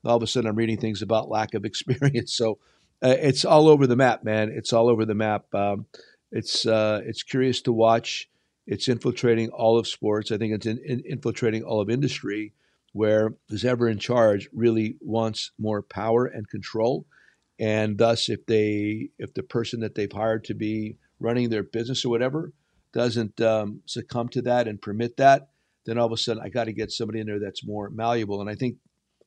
all of a sudden I'm reading things about lack of (laughs) experience. So uh, it's all over the map, man. It's all over the map. Um, it's uh, it's curious to watch. It's infiltrating all of sports. I think it's in, in, infiltrating all of industry where who's ever in charge really wants more power and control. And thus, if they, if the person that they've hired to be running their business or whatever doesn't um, succumb to that and permit that, then all of a sudden I got to get somebody in there that's more malleable. And I think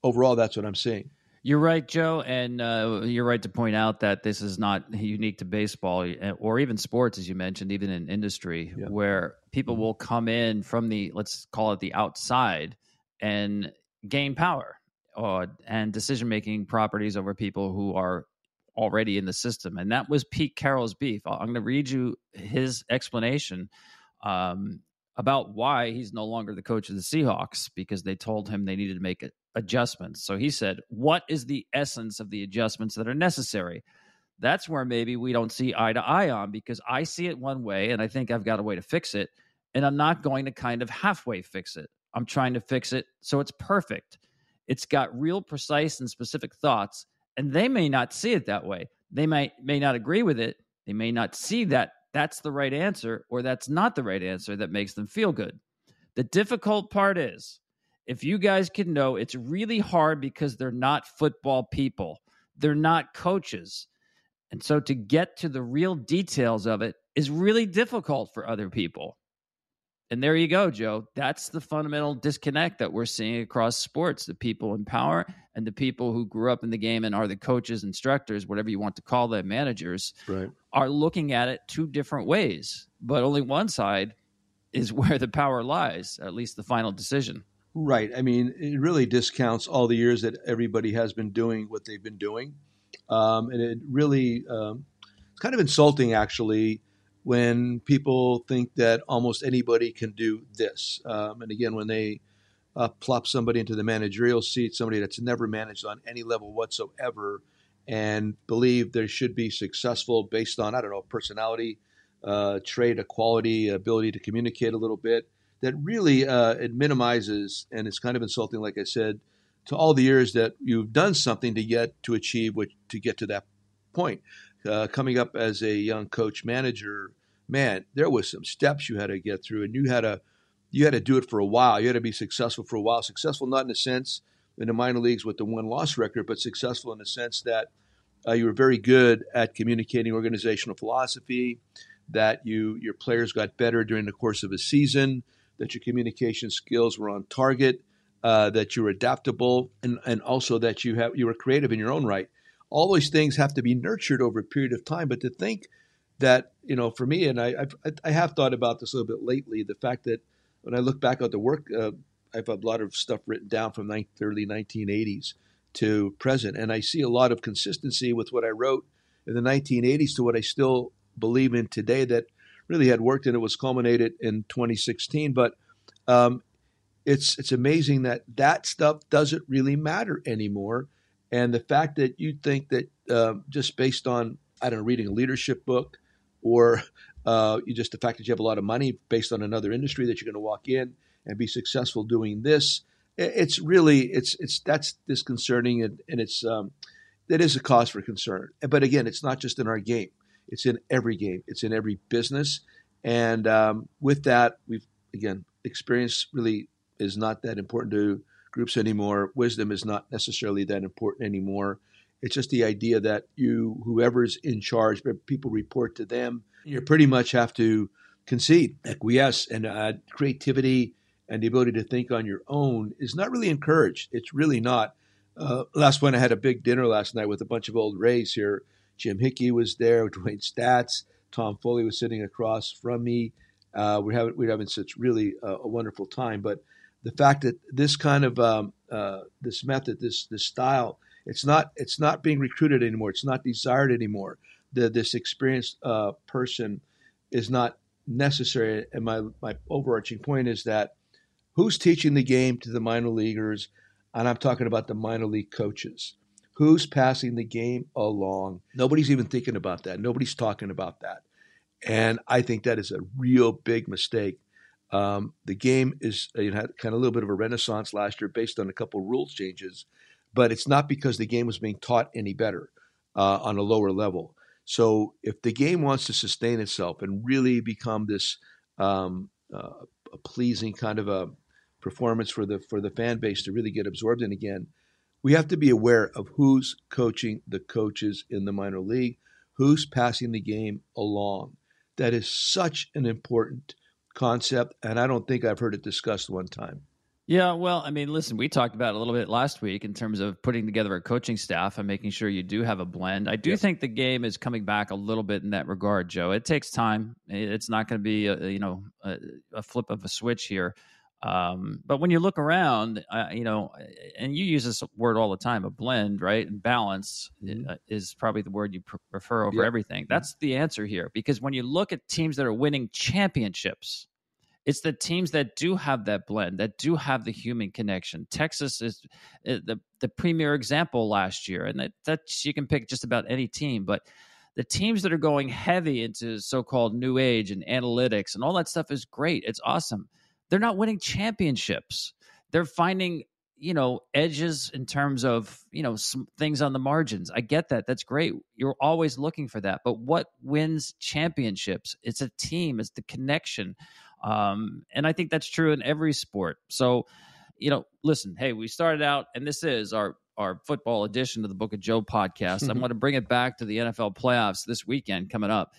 overall, that's what I'm seeing. You're right, Joe, and uh, you're right to point out that this is not unique to baseball or even sports, as you mentioned, even in industry, yeah. where people mm-hmm. will come in from the let's call it the outside and gain power uh, and decision making properties over people who are already in the system. And that was Pete Carroll's beef. I'm going to read you his explanation um, about why he's no longer the coach of the Seahawks because they told him they needed to make adjustments. So he said, What is the essence of the adjustments that are necessary? That's where maybe we don't see eye to eye on because I see it one way and I think I've got a way to fix it. And I'm not going to kind of halfway fix it. I'm trying to fix it so it's perfect. It's got real precise and specific thoughts, and they may not see it that way. They might may not agree with it. They may not see that that's the right answer or that's not the right answer that makes them feel good. The difficult part is if you guys can know it's really hard because they're not football people. They're not coaches. And so to get to the real details of it is really difficult for other people. And there you go, Joe. That's the fundamental disconnect that we're seeing across sports. The people in power and the people who grew up in the game and are the coaches, instructors, whatever you want to call them, managers, right. are looking at it two different ways. But only one side is (laughs) where the power lies, at least the final decision. Right. I mean, it really discounts all the years that everybody has been doing what they've been doing. Um, and it really, um, it's kind of insulting, actually, when people think that almost anybody can do this. Um, and again, when they uh, plop somebody into the managerial seat, somebody that's never managed on any level whatsoever, and believe they should be successful based on, I don't know, personality, uh, trait, equality, ability to communicate a little bit, that really uh, it minimizes and it's kind of insulting, like I said, to all the years that you've done something to get to achieve what to get to that point uh, coming up as a young coach manager, man, there was some steps you had to get through, and you had to you had to do it for a while. You had to be successful for a while. Successful not in the sense in the minor leagues with the one loss record, but successful in the sense that uh, you were very good at communicating organizational philosophy. That you your players got better during the course of a season. That your communication skills were on target. Uh, that you're adaptable, and and also that you have you were creative in your own right all those things have to be nurtured over a period of time. But to think that, you know, for me, and I, I've, I have thought about this a little bit lately, the fact that when I look back at the work, uh, I have a lot of stuff written down from the early 1980s to present, and I see a lot of consistency with what I wrote in the 1980s to what I still believe in today that really had worked, and it was culminated in 2016. But um, it's it's amazing that that stuff doesn't really matter anymore and the fact that you think that uh, just based on, I don't know, reading a leadership book or uh, you just the fact that you have a lot of money based on another industry that you're going to walk in and be successful doing this, it's really, it's, it's, that's disconcerting and, and it's, um, that is a cause for concern. But again, it's not just in our game. It's in every game. It's in every business. And um, with that, we've again experience really is not that important to groups anymore. Wisdom is not necessarily that important anymore. It's just the idea that you, whoever's in charge, people report to them. You pretty much have to concede, acquiesce, and uh, creativity and the ability to think on your own is not really encouraged. It's really not. Uh, last one, I had a big dinner last night with a bunch of old Rays here. Jim Hickey was there, (laughs) Dwayne Staats, Tom Foley was sitting across from me. Uh, we're having we're having such really uh, a wonderful time. But the fact that this kind of um, uh, this method, this this style, it's not it's not being recruited anymore. It's not desired anymore. The, this experienced uh, person is not necessary. And my my overarching point is that who's teaching the game to the minor leaguers, and I'm talking about the minor league coaches. Who's passing the game along? Nobody's even thinking about that. Nobody's talking about that. And I think that is a real big mistake um, the game is it had kind of a little bit of a renaissance last year based on a couple rules changes, but it's not because the game was being taught any better uh, on a lower level. So if the game wants to sustain itself and really become this um, uh, a pleasing kind of a performance for the for the fan base to really get absorbed in again, we have to be aware of who's coaching the coaches in the minor league, who's passing the game along. That is such an important concept, and I don't think I've heard it discussed one time. Yeah, well, I mean, listen, we talked about it a little bit last week in terms of putting together a coaching staff and making sure you do have a blend. I do yep. think the game is coming back a little bit in that regard, Joe. It takes time. It's not going to be, a, you know, a, a, flip of a switch here. Um, but when you look around, uh, you know, and you use this word all the time, a blend, right? And balance mm-hmm. Uh, is probably the word you pr- prefer over yep. everything. Mm-hmm. That's the answer here. Because when you look at teams that are winning championships, it's the teams that do have that blend, that do have the human connection. Texas is uh, the the premier example last year, and that that you can pick just about any team, but the teams that are going heavy into so-called new age and analytics and all that stuff is great. It's awesome they're not winning championships. They're finding, you know, edges in terms of, you know, some things on the margins. I get that. That's great. You're always looking for that. But what wins championships? It's a team, it's the connection. Um, and I think that's true in every sport. So, you know, listen, hey, we started out, and this is our our football edition of the Book of Joe podcast. I'm going to bring it back to the NFL playoffs this weekend coming up.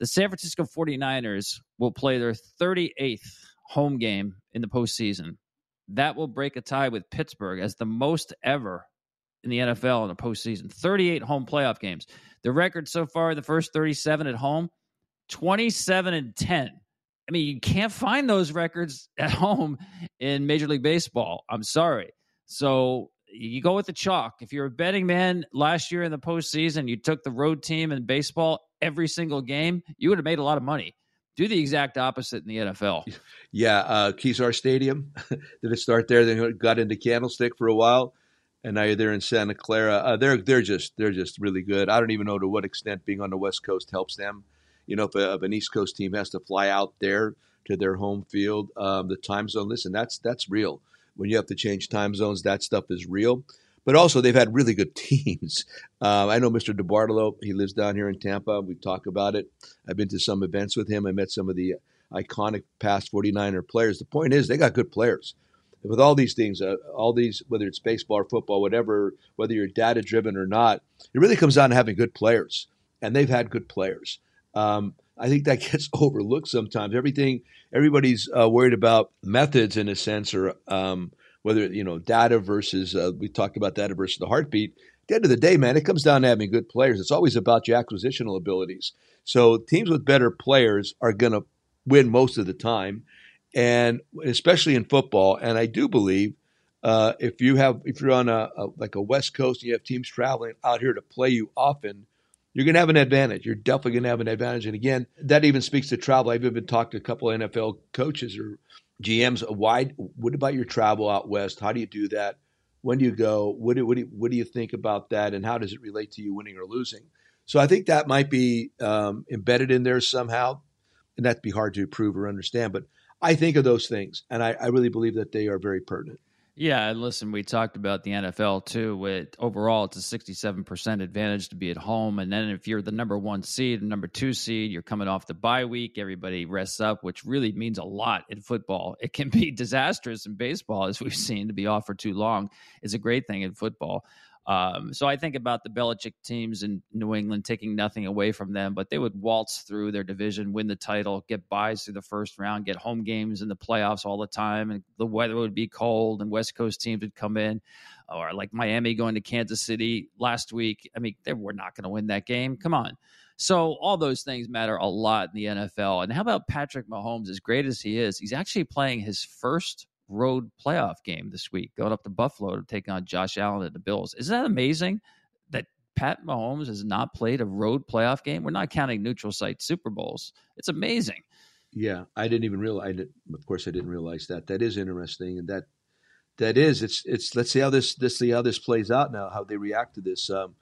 The San Francisco 49ers will play their 38th home game in the postseason. That will break a tie with Pittsburgh as the most ever in the NFL in the postseason. 38 home playoff games. The record so far, the first 37 at home, 27 and 10. I mean, you can't find those records (laughs) at home in Major League Baseball. I'm sorry. So you go with the chalk. If you're a betting man last year in the postseason, you took the road team in baseball every single game, you would have made a lot of money. Do the exact opposite in the NFL. (laughs) Yeah, uh, Kezar Stadium. (laughs) Did it start there? Then got into Candlestick for a while, and now you're there in Santa Clara. Uh, they're they're just they're just really good. I don't even know to what extent being on the West Coast helps them. You know, if, a, if an East Coast team has to fly out there to their home field, um, the time zone. Listen, that's that's real. When you have to change time zones, that stuff is real. But also, they've had really good (laughs) teams. Uh, I know Mr. DeBartolo. He lives down here in Tampa. We talk about it. I've been to some events with him. I met some of the iconic past 49er players. The point is, they got good players. With all these things, uh, all these, whether it's baseball or football, whatever, whether you're data driven or not, it really comes down to having good players. And they've had good players. Um, I think that (laughs) gets overlooked sometimes. Everything, everybody's uh, worried about methods in a sense, or um, whether you know data versus uh, we talked about data versus the heartbeat. At the end of the day, man, it comes down to having good players. It's always about your acquisitional abilities. So teams with better players are going to win most of the time, and especially in football. And I do believe uh, if you have if you're on a, a like a West Coast and you have teams traveling out here to play you often you're going to have an advantage. You're definitely going to have an advantage. And again, that even speaks to travel. I've even talked to a couple NFL coaches or GMs. Why? What about your travel out west? How do you do that? When do you go? What do, what do, you, what do you think about that? And how does it relate to you winning or losing? So I think that might be um, embedded in there somehow, and that'd be hard to prove or understand. But I think of those things, and I, I really believe that they are very pertinent. Yeah, and listen, we talked about the NFL too. With overall, it's a sixty-seven percent advantage to be at home, and then if you're the number one seed, and number two seed, you're coming off the bye week. Everybody rests up, which really means a lot in football. It can be (laughs) disastrous in baseball, as we've seen. To be off for too long is a great thing in football. Um, so I think about the Belichick teams in New England taking nothing away from them, but they would waltz through their division, win the title, get buys through the first round, get home games in the playoffs all the time, and the weather would be cold, and West Coast teams would come in, or like Miami going to Kansas City last week. I mean, they were not going to win that game. Come on. So all those things matter a lot in the NFL. And how about Patrick Mahomes? As great as he is, he's actually playing his first road playoff game this week, going up to Buffalo to take on Josh Allen and the Bills. Isn't that amazing that Pat Mahomes has not played a road playoff game? We're not counting neutral site Super Bowls. It's amazing. Yeah, I didn't even realize. I did, of course, I didn't realize that. That is interesting, and that that is it's it's. Let's see how this this see how this plays out now. How they react to this. Um,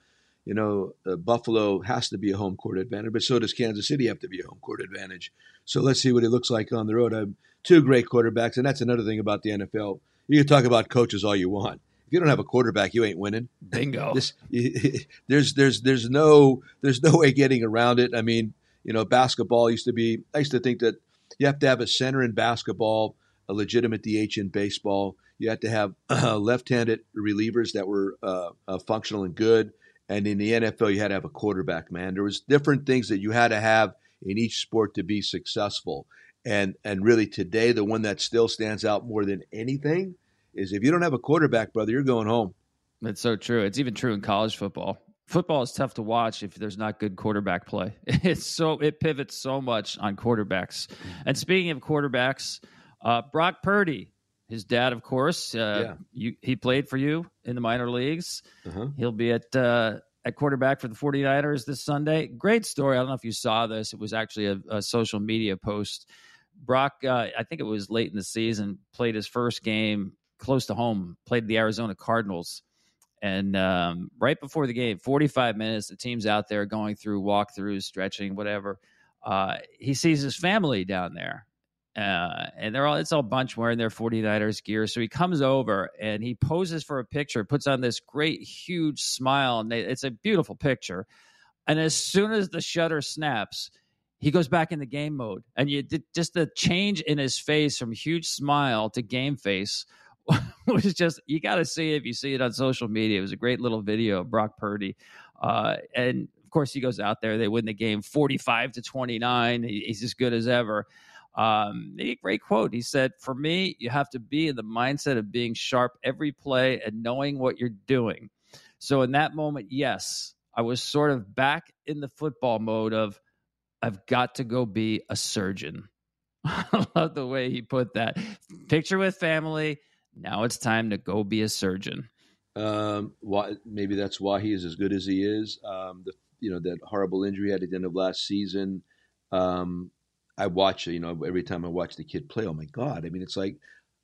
you know, uh, Buffalo has to be a home court advantage, but so does Kansas City have to be a home court advantage. So let's see what it looks like on the road. I'm, two great quarterbacks, and that's another thing about the NFL. You can talk about coaches all you want. If you don't have a quarterback, you ain't winning. Bingo. This, (laughs) there's there's there's no there's no way getting around it. I mean, you know, basketball used to be. I used to think that you have to have a center in basketball, a legitimate DH in baseball. You had to have uh, left-handed relievers that were uh, uh, functional and good. And in the NFL, you had to have a quarterback. Man, there was different things that you had to have in each sport to be successful. And and really today, the one that still stands out more than anything is if you don't have a quarterback, brother, you're going home. That's so true. It's even true in college football. Football is tough to watch if there's not good quarterback play. (laughs) It's so it pivots so much on quarterbacks. And speaking of quarterbacks, uh, Brock Purdy, his dad, of course, uh, yeah. you, he played for you in the minor leagues. Uh-huh. He'll be at uh, at quarterback for the 49ers this Sunday. Great story. I don't know if you saw this. It was actually a, a social media post Brock, uh, I think it was late in the season, played his first game close to home, played the Arizona Cardinals. And um, right before the game, 45 minutes, the team's out there going through walkthroughs, stretching, whatever. Uh, he sees his family down there. Uh, and they're all, it's all bunch wearing their 49ers gear. So he comes over and he poses for a picture, puts on this great, huge smile. And they, it's a beautiful picture. And as soon as the shutter snaps, he goes back in the game mode and you just the change in his face from huge smile to game face (laughs) was just you got to see it if you see it on social media. It was a great little video of Brock Purdy, uh, and of course he goes out there. They win the game forty-five to twenty-nine. He's as good as ever. Um, a great quote. He said, "For me, you have to be in the mindset of being sharp every play and knowing what you're doing." So in that moment, yes, I was sort of back in the football mode of I've got to go be a surgeon. (laughs) I love the way he put that. Picture with family. Now it's time to go be a surgeon. Um, why, maybe that's why he is as good as he is. Um, the you know that horrible injury at the end of last season. Um, I watch you know every time I watch the kid play. Oh my god! I mean, it's like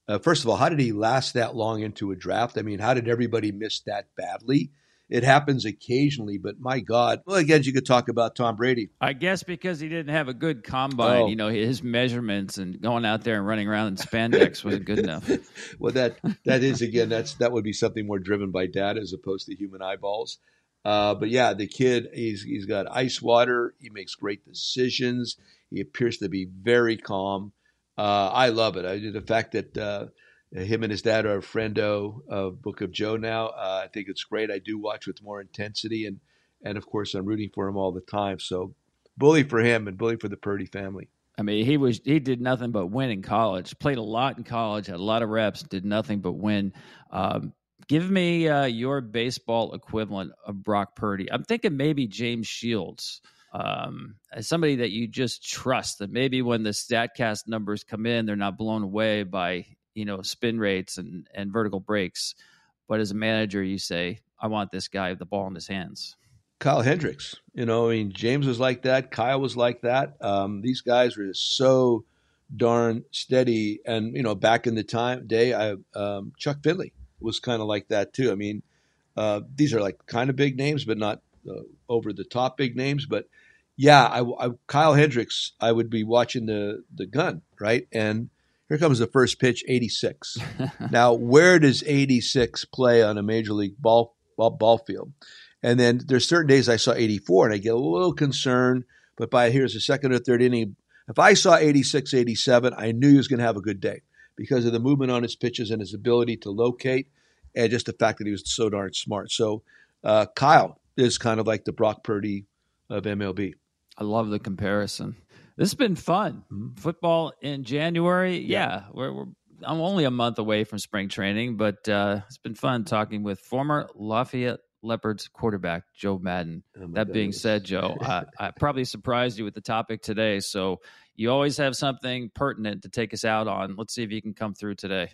uh, first of all, how did he last that long into a draft? I mean, how did everybody miss that badly? It happens occasionally, but my God. Well, again, you could talk about Tom Brady. I guess because he didn't have a good combine, oh. you know, his measurements and going out there and running around in spandex wasn't good enough. (laughs) well, that that is again, that's that would be something more driven by data as opposed to human eyeballs. Uh, but yeah, the kid, he's he's got ice water. He makes great decisions. He appears to be very calm. Uh, I love it. I, the fact that uh, him and his dad are a friendo of Book of Joe now. Uh, I think it's great. I do watch with more intensity, and and of course I'm rooting for him all the time. So bully for him and bully for the Purdy family. I mean, he was he did nothing but win in college. Played a lot in college, had a lot of reps, did nothing but win. Um, give me uh, your baseball equivalent of Brock Purdy. I'm thinking maybe James Shields. Um, as somebody that you just trust that maybe when the statcast numbers come in they're not blown away by you know spin rates and and vertical breaks but as a manager you say i want this guy with the ball in his hands. Kyle hendricks you know i mean james was like that kyle was like that. Um, these guys were just so darn steady. And you know back in the time day i um, chuck finley was kind of like that too. I mean uh, these are like kind of big names but not uh, over the top big names. But yeah I, I, kyle hendricks i would be watching the the gun right? And here comes the first pitch, 86. (laughs) now, where does 86 play on a major league ball, ball, ball field? And then there's certain days I saw 84 and I get a little concerned, but by here's the second or third inning, if I saw 86, 87, I knew he was going to have a good day because of the movement on his pitches and his ability to locate and just the fact that he was so darn smart. So uh, Kyle is kind of like the Brock Purdy of MLB. I love the comparison. This has been fun. Mm-hmm. Football in January. Yeah, yeah we're, we're, I'm only a month away from spring training, but uh, it's been fun talking with former Lafayette Leopards quarterback Joe Maddon. Oh that goodness. being said, Joe, I, I, (laughs) probably surprised you with the topic today. So you always have something pertinent to take us out on. Let's see if you can come through today.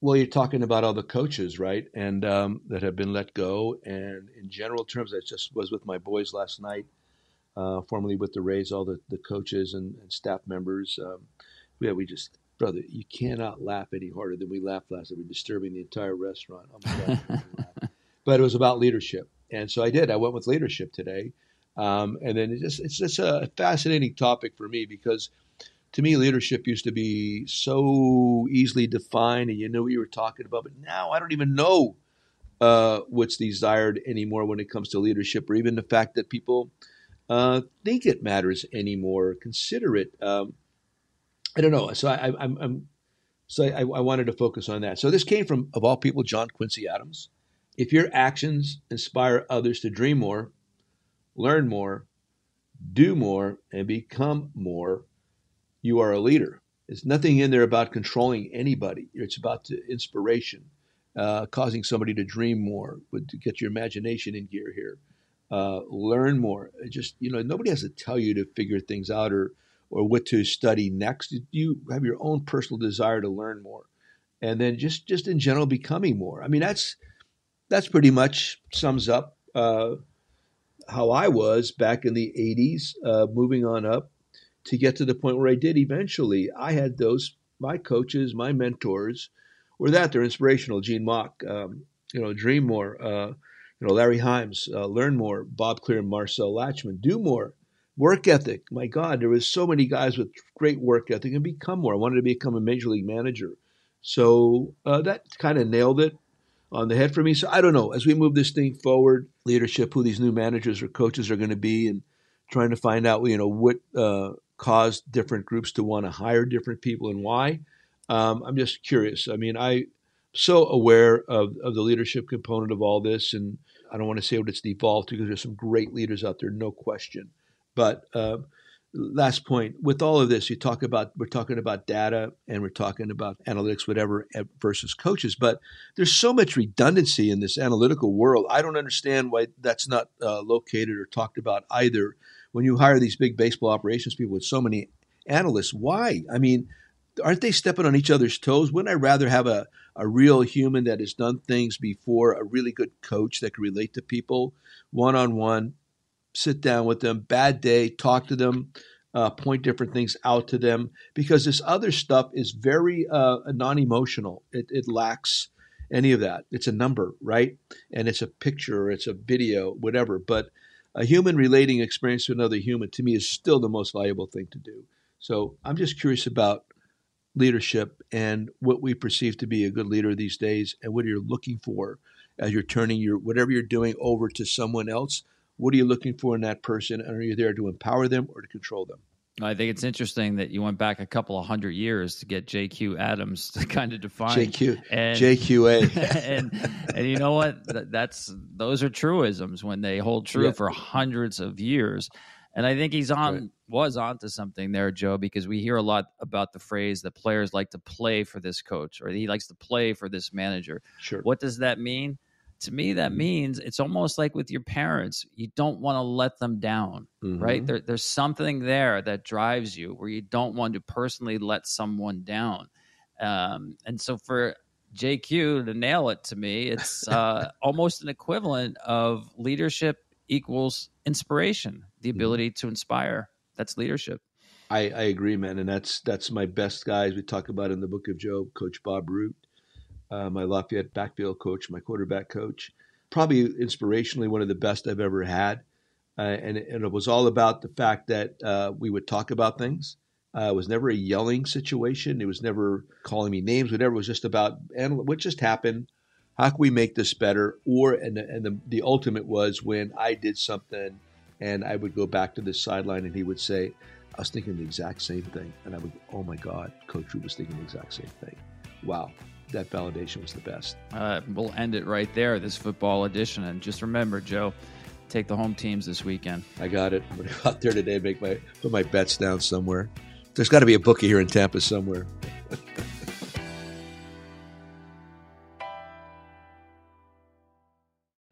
Well, you're talking about all the coaches, right? And um, that have been let go. And in general terms, I just was with my boys last night uh, formerly with the Rays, all the, the coaches and, and staff members. Um, yeah, we just, brother, you cannot laugh any harder than we laughed last night. We're disturbing the entire restaurant. Oh (laughs) but it was about leadership. And so I did. I went with leadership today. Um, and then it just, it's just a fascinating topic for me because to me, leadership used to be so easily defined and you knew what you were talking about. But now I don't even know uh, what's desired anymore when it comes to leadership or even the fact that people – uh, think it matters anymore, consider it. Um, I don't know. So I, I'm so I, I, wanted to focus on that. So this came from, of all people, John Quincy Adams. If your actions inspire others to dream more, learn more, do more, and become more, you are a leader. There's nothing in there about controlling anybody. It's about the inspiration, uh, causing somebody to dream more, to get your imagination in gear here uh, learn more. Just you know, nobody has to tell you to figure things out or or what to study next. You have your own personal desire to learn more, and then just just in general becoming more. I mean, that's that's pretty much sums up uh, how I was back in the '80s, uh, moving on up to get to the point where I did eventually. I had those my coaches, my mentors were that they're inspirational. Gene Mauch, um, you know, Dream More. You know, Larry Himes, uh, learn more. Bob Clear and Marcel Lachemann, do more. Work ethic. My God, there was so many guys with great work ethic and become more. I wanted to become a major league manager. So uh, that kind of nailed it on the head for me. So I don't know. As we move this thing forward, leadership, who these new managers or coaches are going to be, and trying to find out, you know, what uh, caused different groups to want to hire different people and why. Um, I'm just curious. I mean, I so aware of, of the leadership component of all this. And I don't want to say what it's devolved to because there's some great leaders out there, no question. But uh, last point with all of this, you talk about we're talking about data and we're talking about analytics, whatever, versus coaches. But there's so much redundancy in this analytical world. I don't understand why that's not uh, located or talked about either. When you hire these big baseball operations people with so many analysts, why? I mean, aren't they stepping on each other's toes? Wouldn't I rather have a, a real human that has done things before, a really good coach that can relate to people one on one, sit down with them, bad day, talk to them, uh, point different things out to them, because this other stuff is very uh, non emotional. It, it lacks any of that. It's a number, right? And it's a picture, it's a video, whatever. But a human relating experience to another human, to me, is still the most valuable thing to do. So I'm just curious about leadership and what we perceive to be a good leader these days and what are you're looking for as you're turning your whatever you're doing over to someone else what are you looking for in that person? And are you there to empower them or to control them? I think it's interesting that you went back a couple of hundred years to get JQ Adams to (laughs) kind of define JQ and, JQA. (laughs) and and you know what? That's those are truisms when they hold true yeah. for hundreds of years. And I think he's on right. was onto something there, Joe, because we hear a lot about the phrase that players like to play for this coach or he likes to play for this manager. Sure. What does that mean? to me that means it's almost like with your parents you don't want to let them down mm-hmm. right there, there's something there that drives you where you don't want to personally let someone down um, and so for jq to nail it to me it's (laughs) uh, almost an equivalent of leadership equals inspiration the mm-hmm. ability to inspire that's leadership I, I agree man and that's that's my best guys we talk about in the book of Joe coach bob root uh, my Lafayette backfield coach, my quarterback coach. Probably inspirationally one of the best I've ever had. Uh, and, and, it was all about the fact that uh, we would talk about things. Uh, it was never a yelling situation. It was never calling me names, whatever. It was just about and what just happened. How can we make this better? Or and, and the, the ultimate was when I did something, and I would go back to the sideline, and he would say, "I was thinking the exact same thing," and I would, "Oh my God, Coach Root was thinking the exact same thing." Wow, that validation was the best. Uh, we'll end it right there, this football edition. And just remember, Joe, take the home teams this weekend. I got it. I'm going to go out there today, make my put my bets down somewhere. There's got to be a bookie here in Tampa somewhere. (laughs)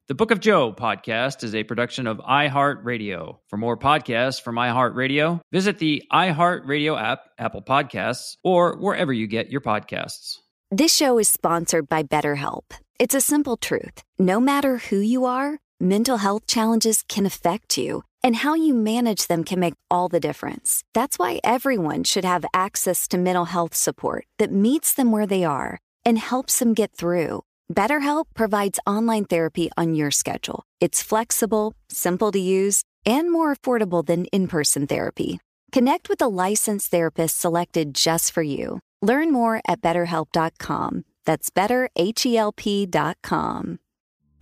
The Book of Joe podcast is a production of iHeartRadio. For more podcasts from iHeartRadio, visit the iHeartRadio app, Apple Podcasts, or wherever you get your podcasts. This show is sponsored by BetterHelp. It's a simple truth. No matter who you are, mental health challenges can affect you, and how you manage them can make all the difference. That's why everyone should have access to mental health support that meets them where they are and helps them get through. BetterHelp provides online therapy on your schedule. It's flexible, simple to use, and more affordable than in person therapy. Connect with a licensed therapist selected just for you. Learn more at betterhelp.com. That's betterhelp.com.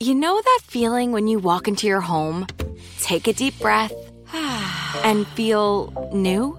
You know that feeling when you walk into your home, take a deep breath, (sighs) and feel new?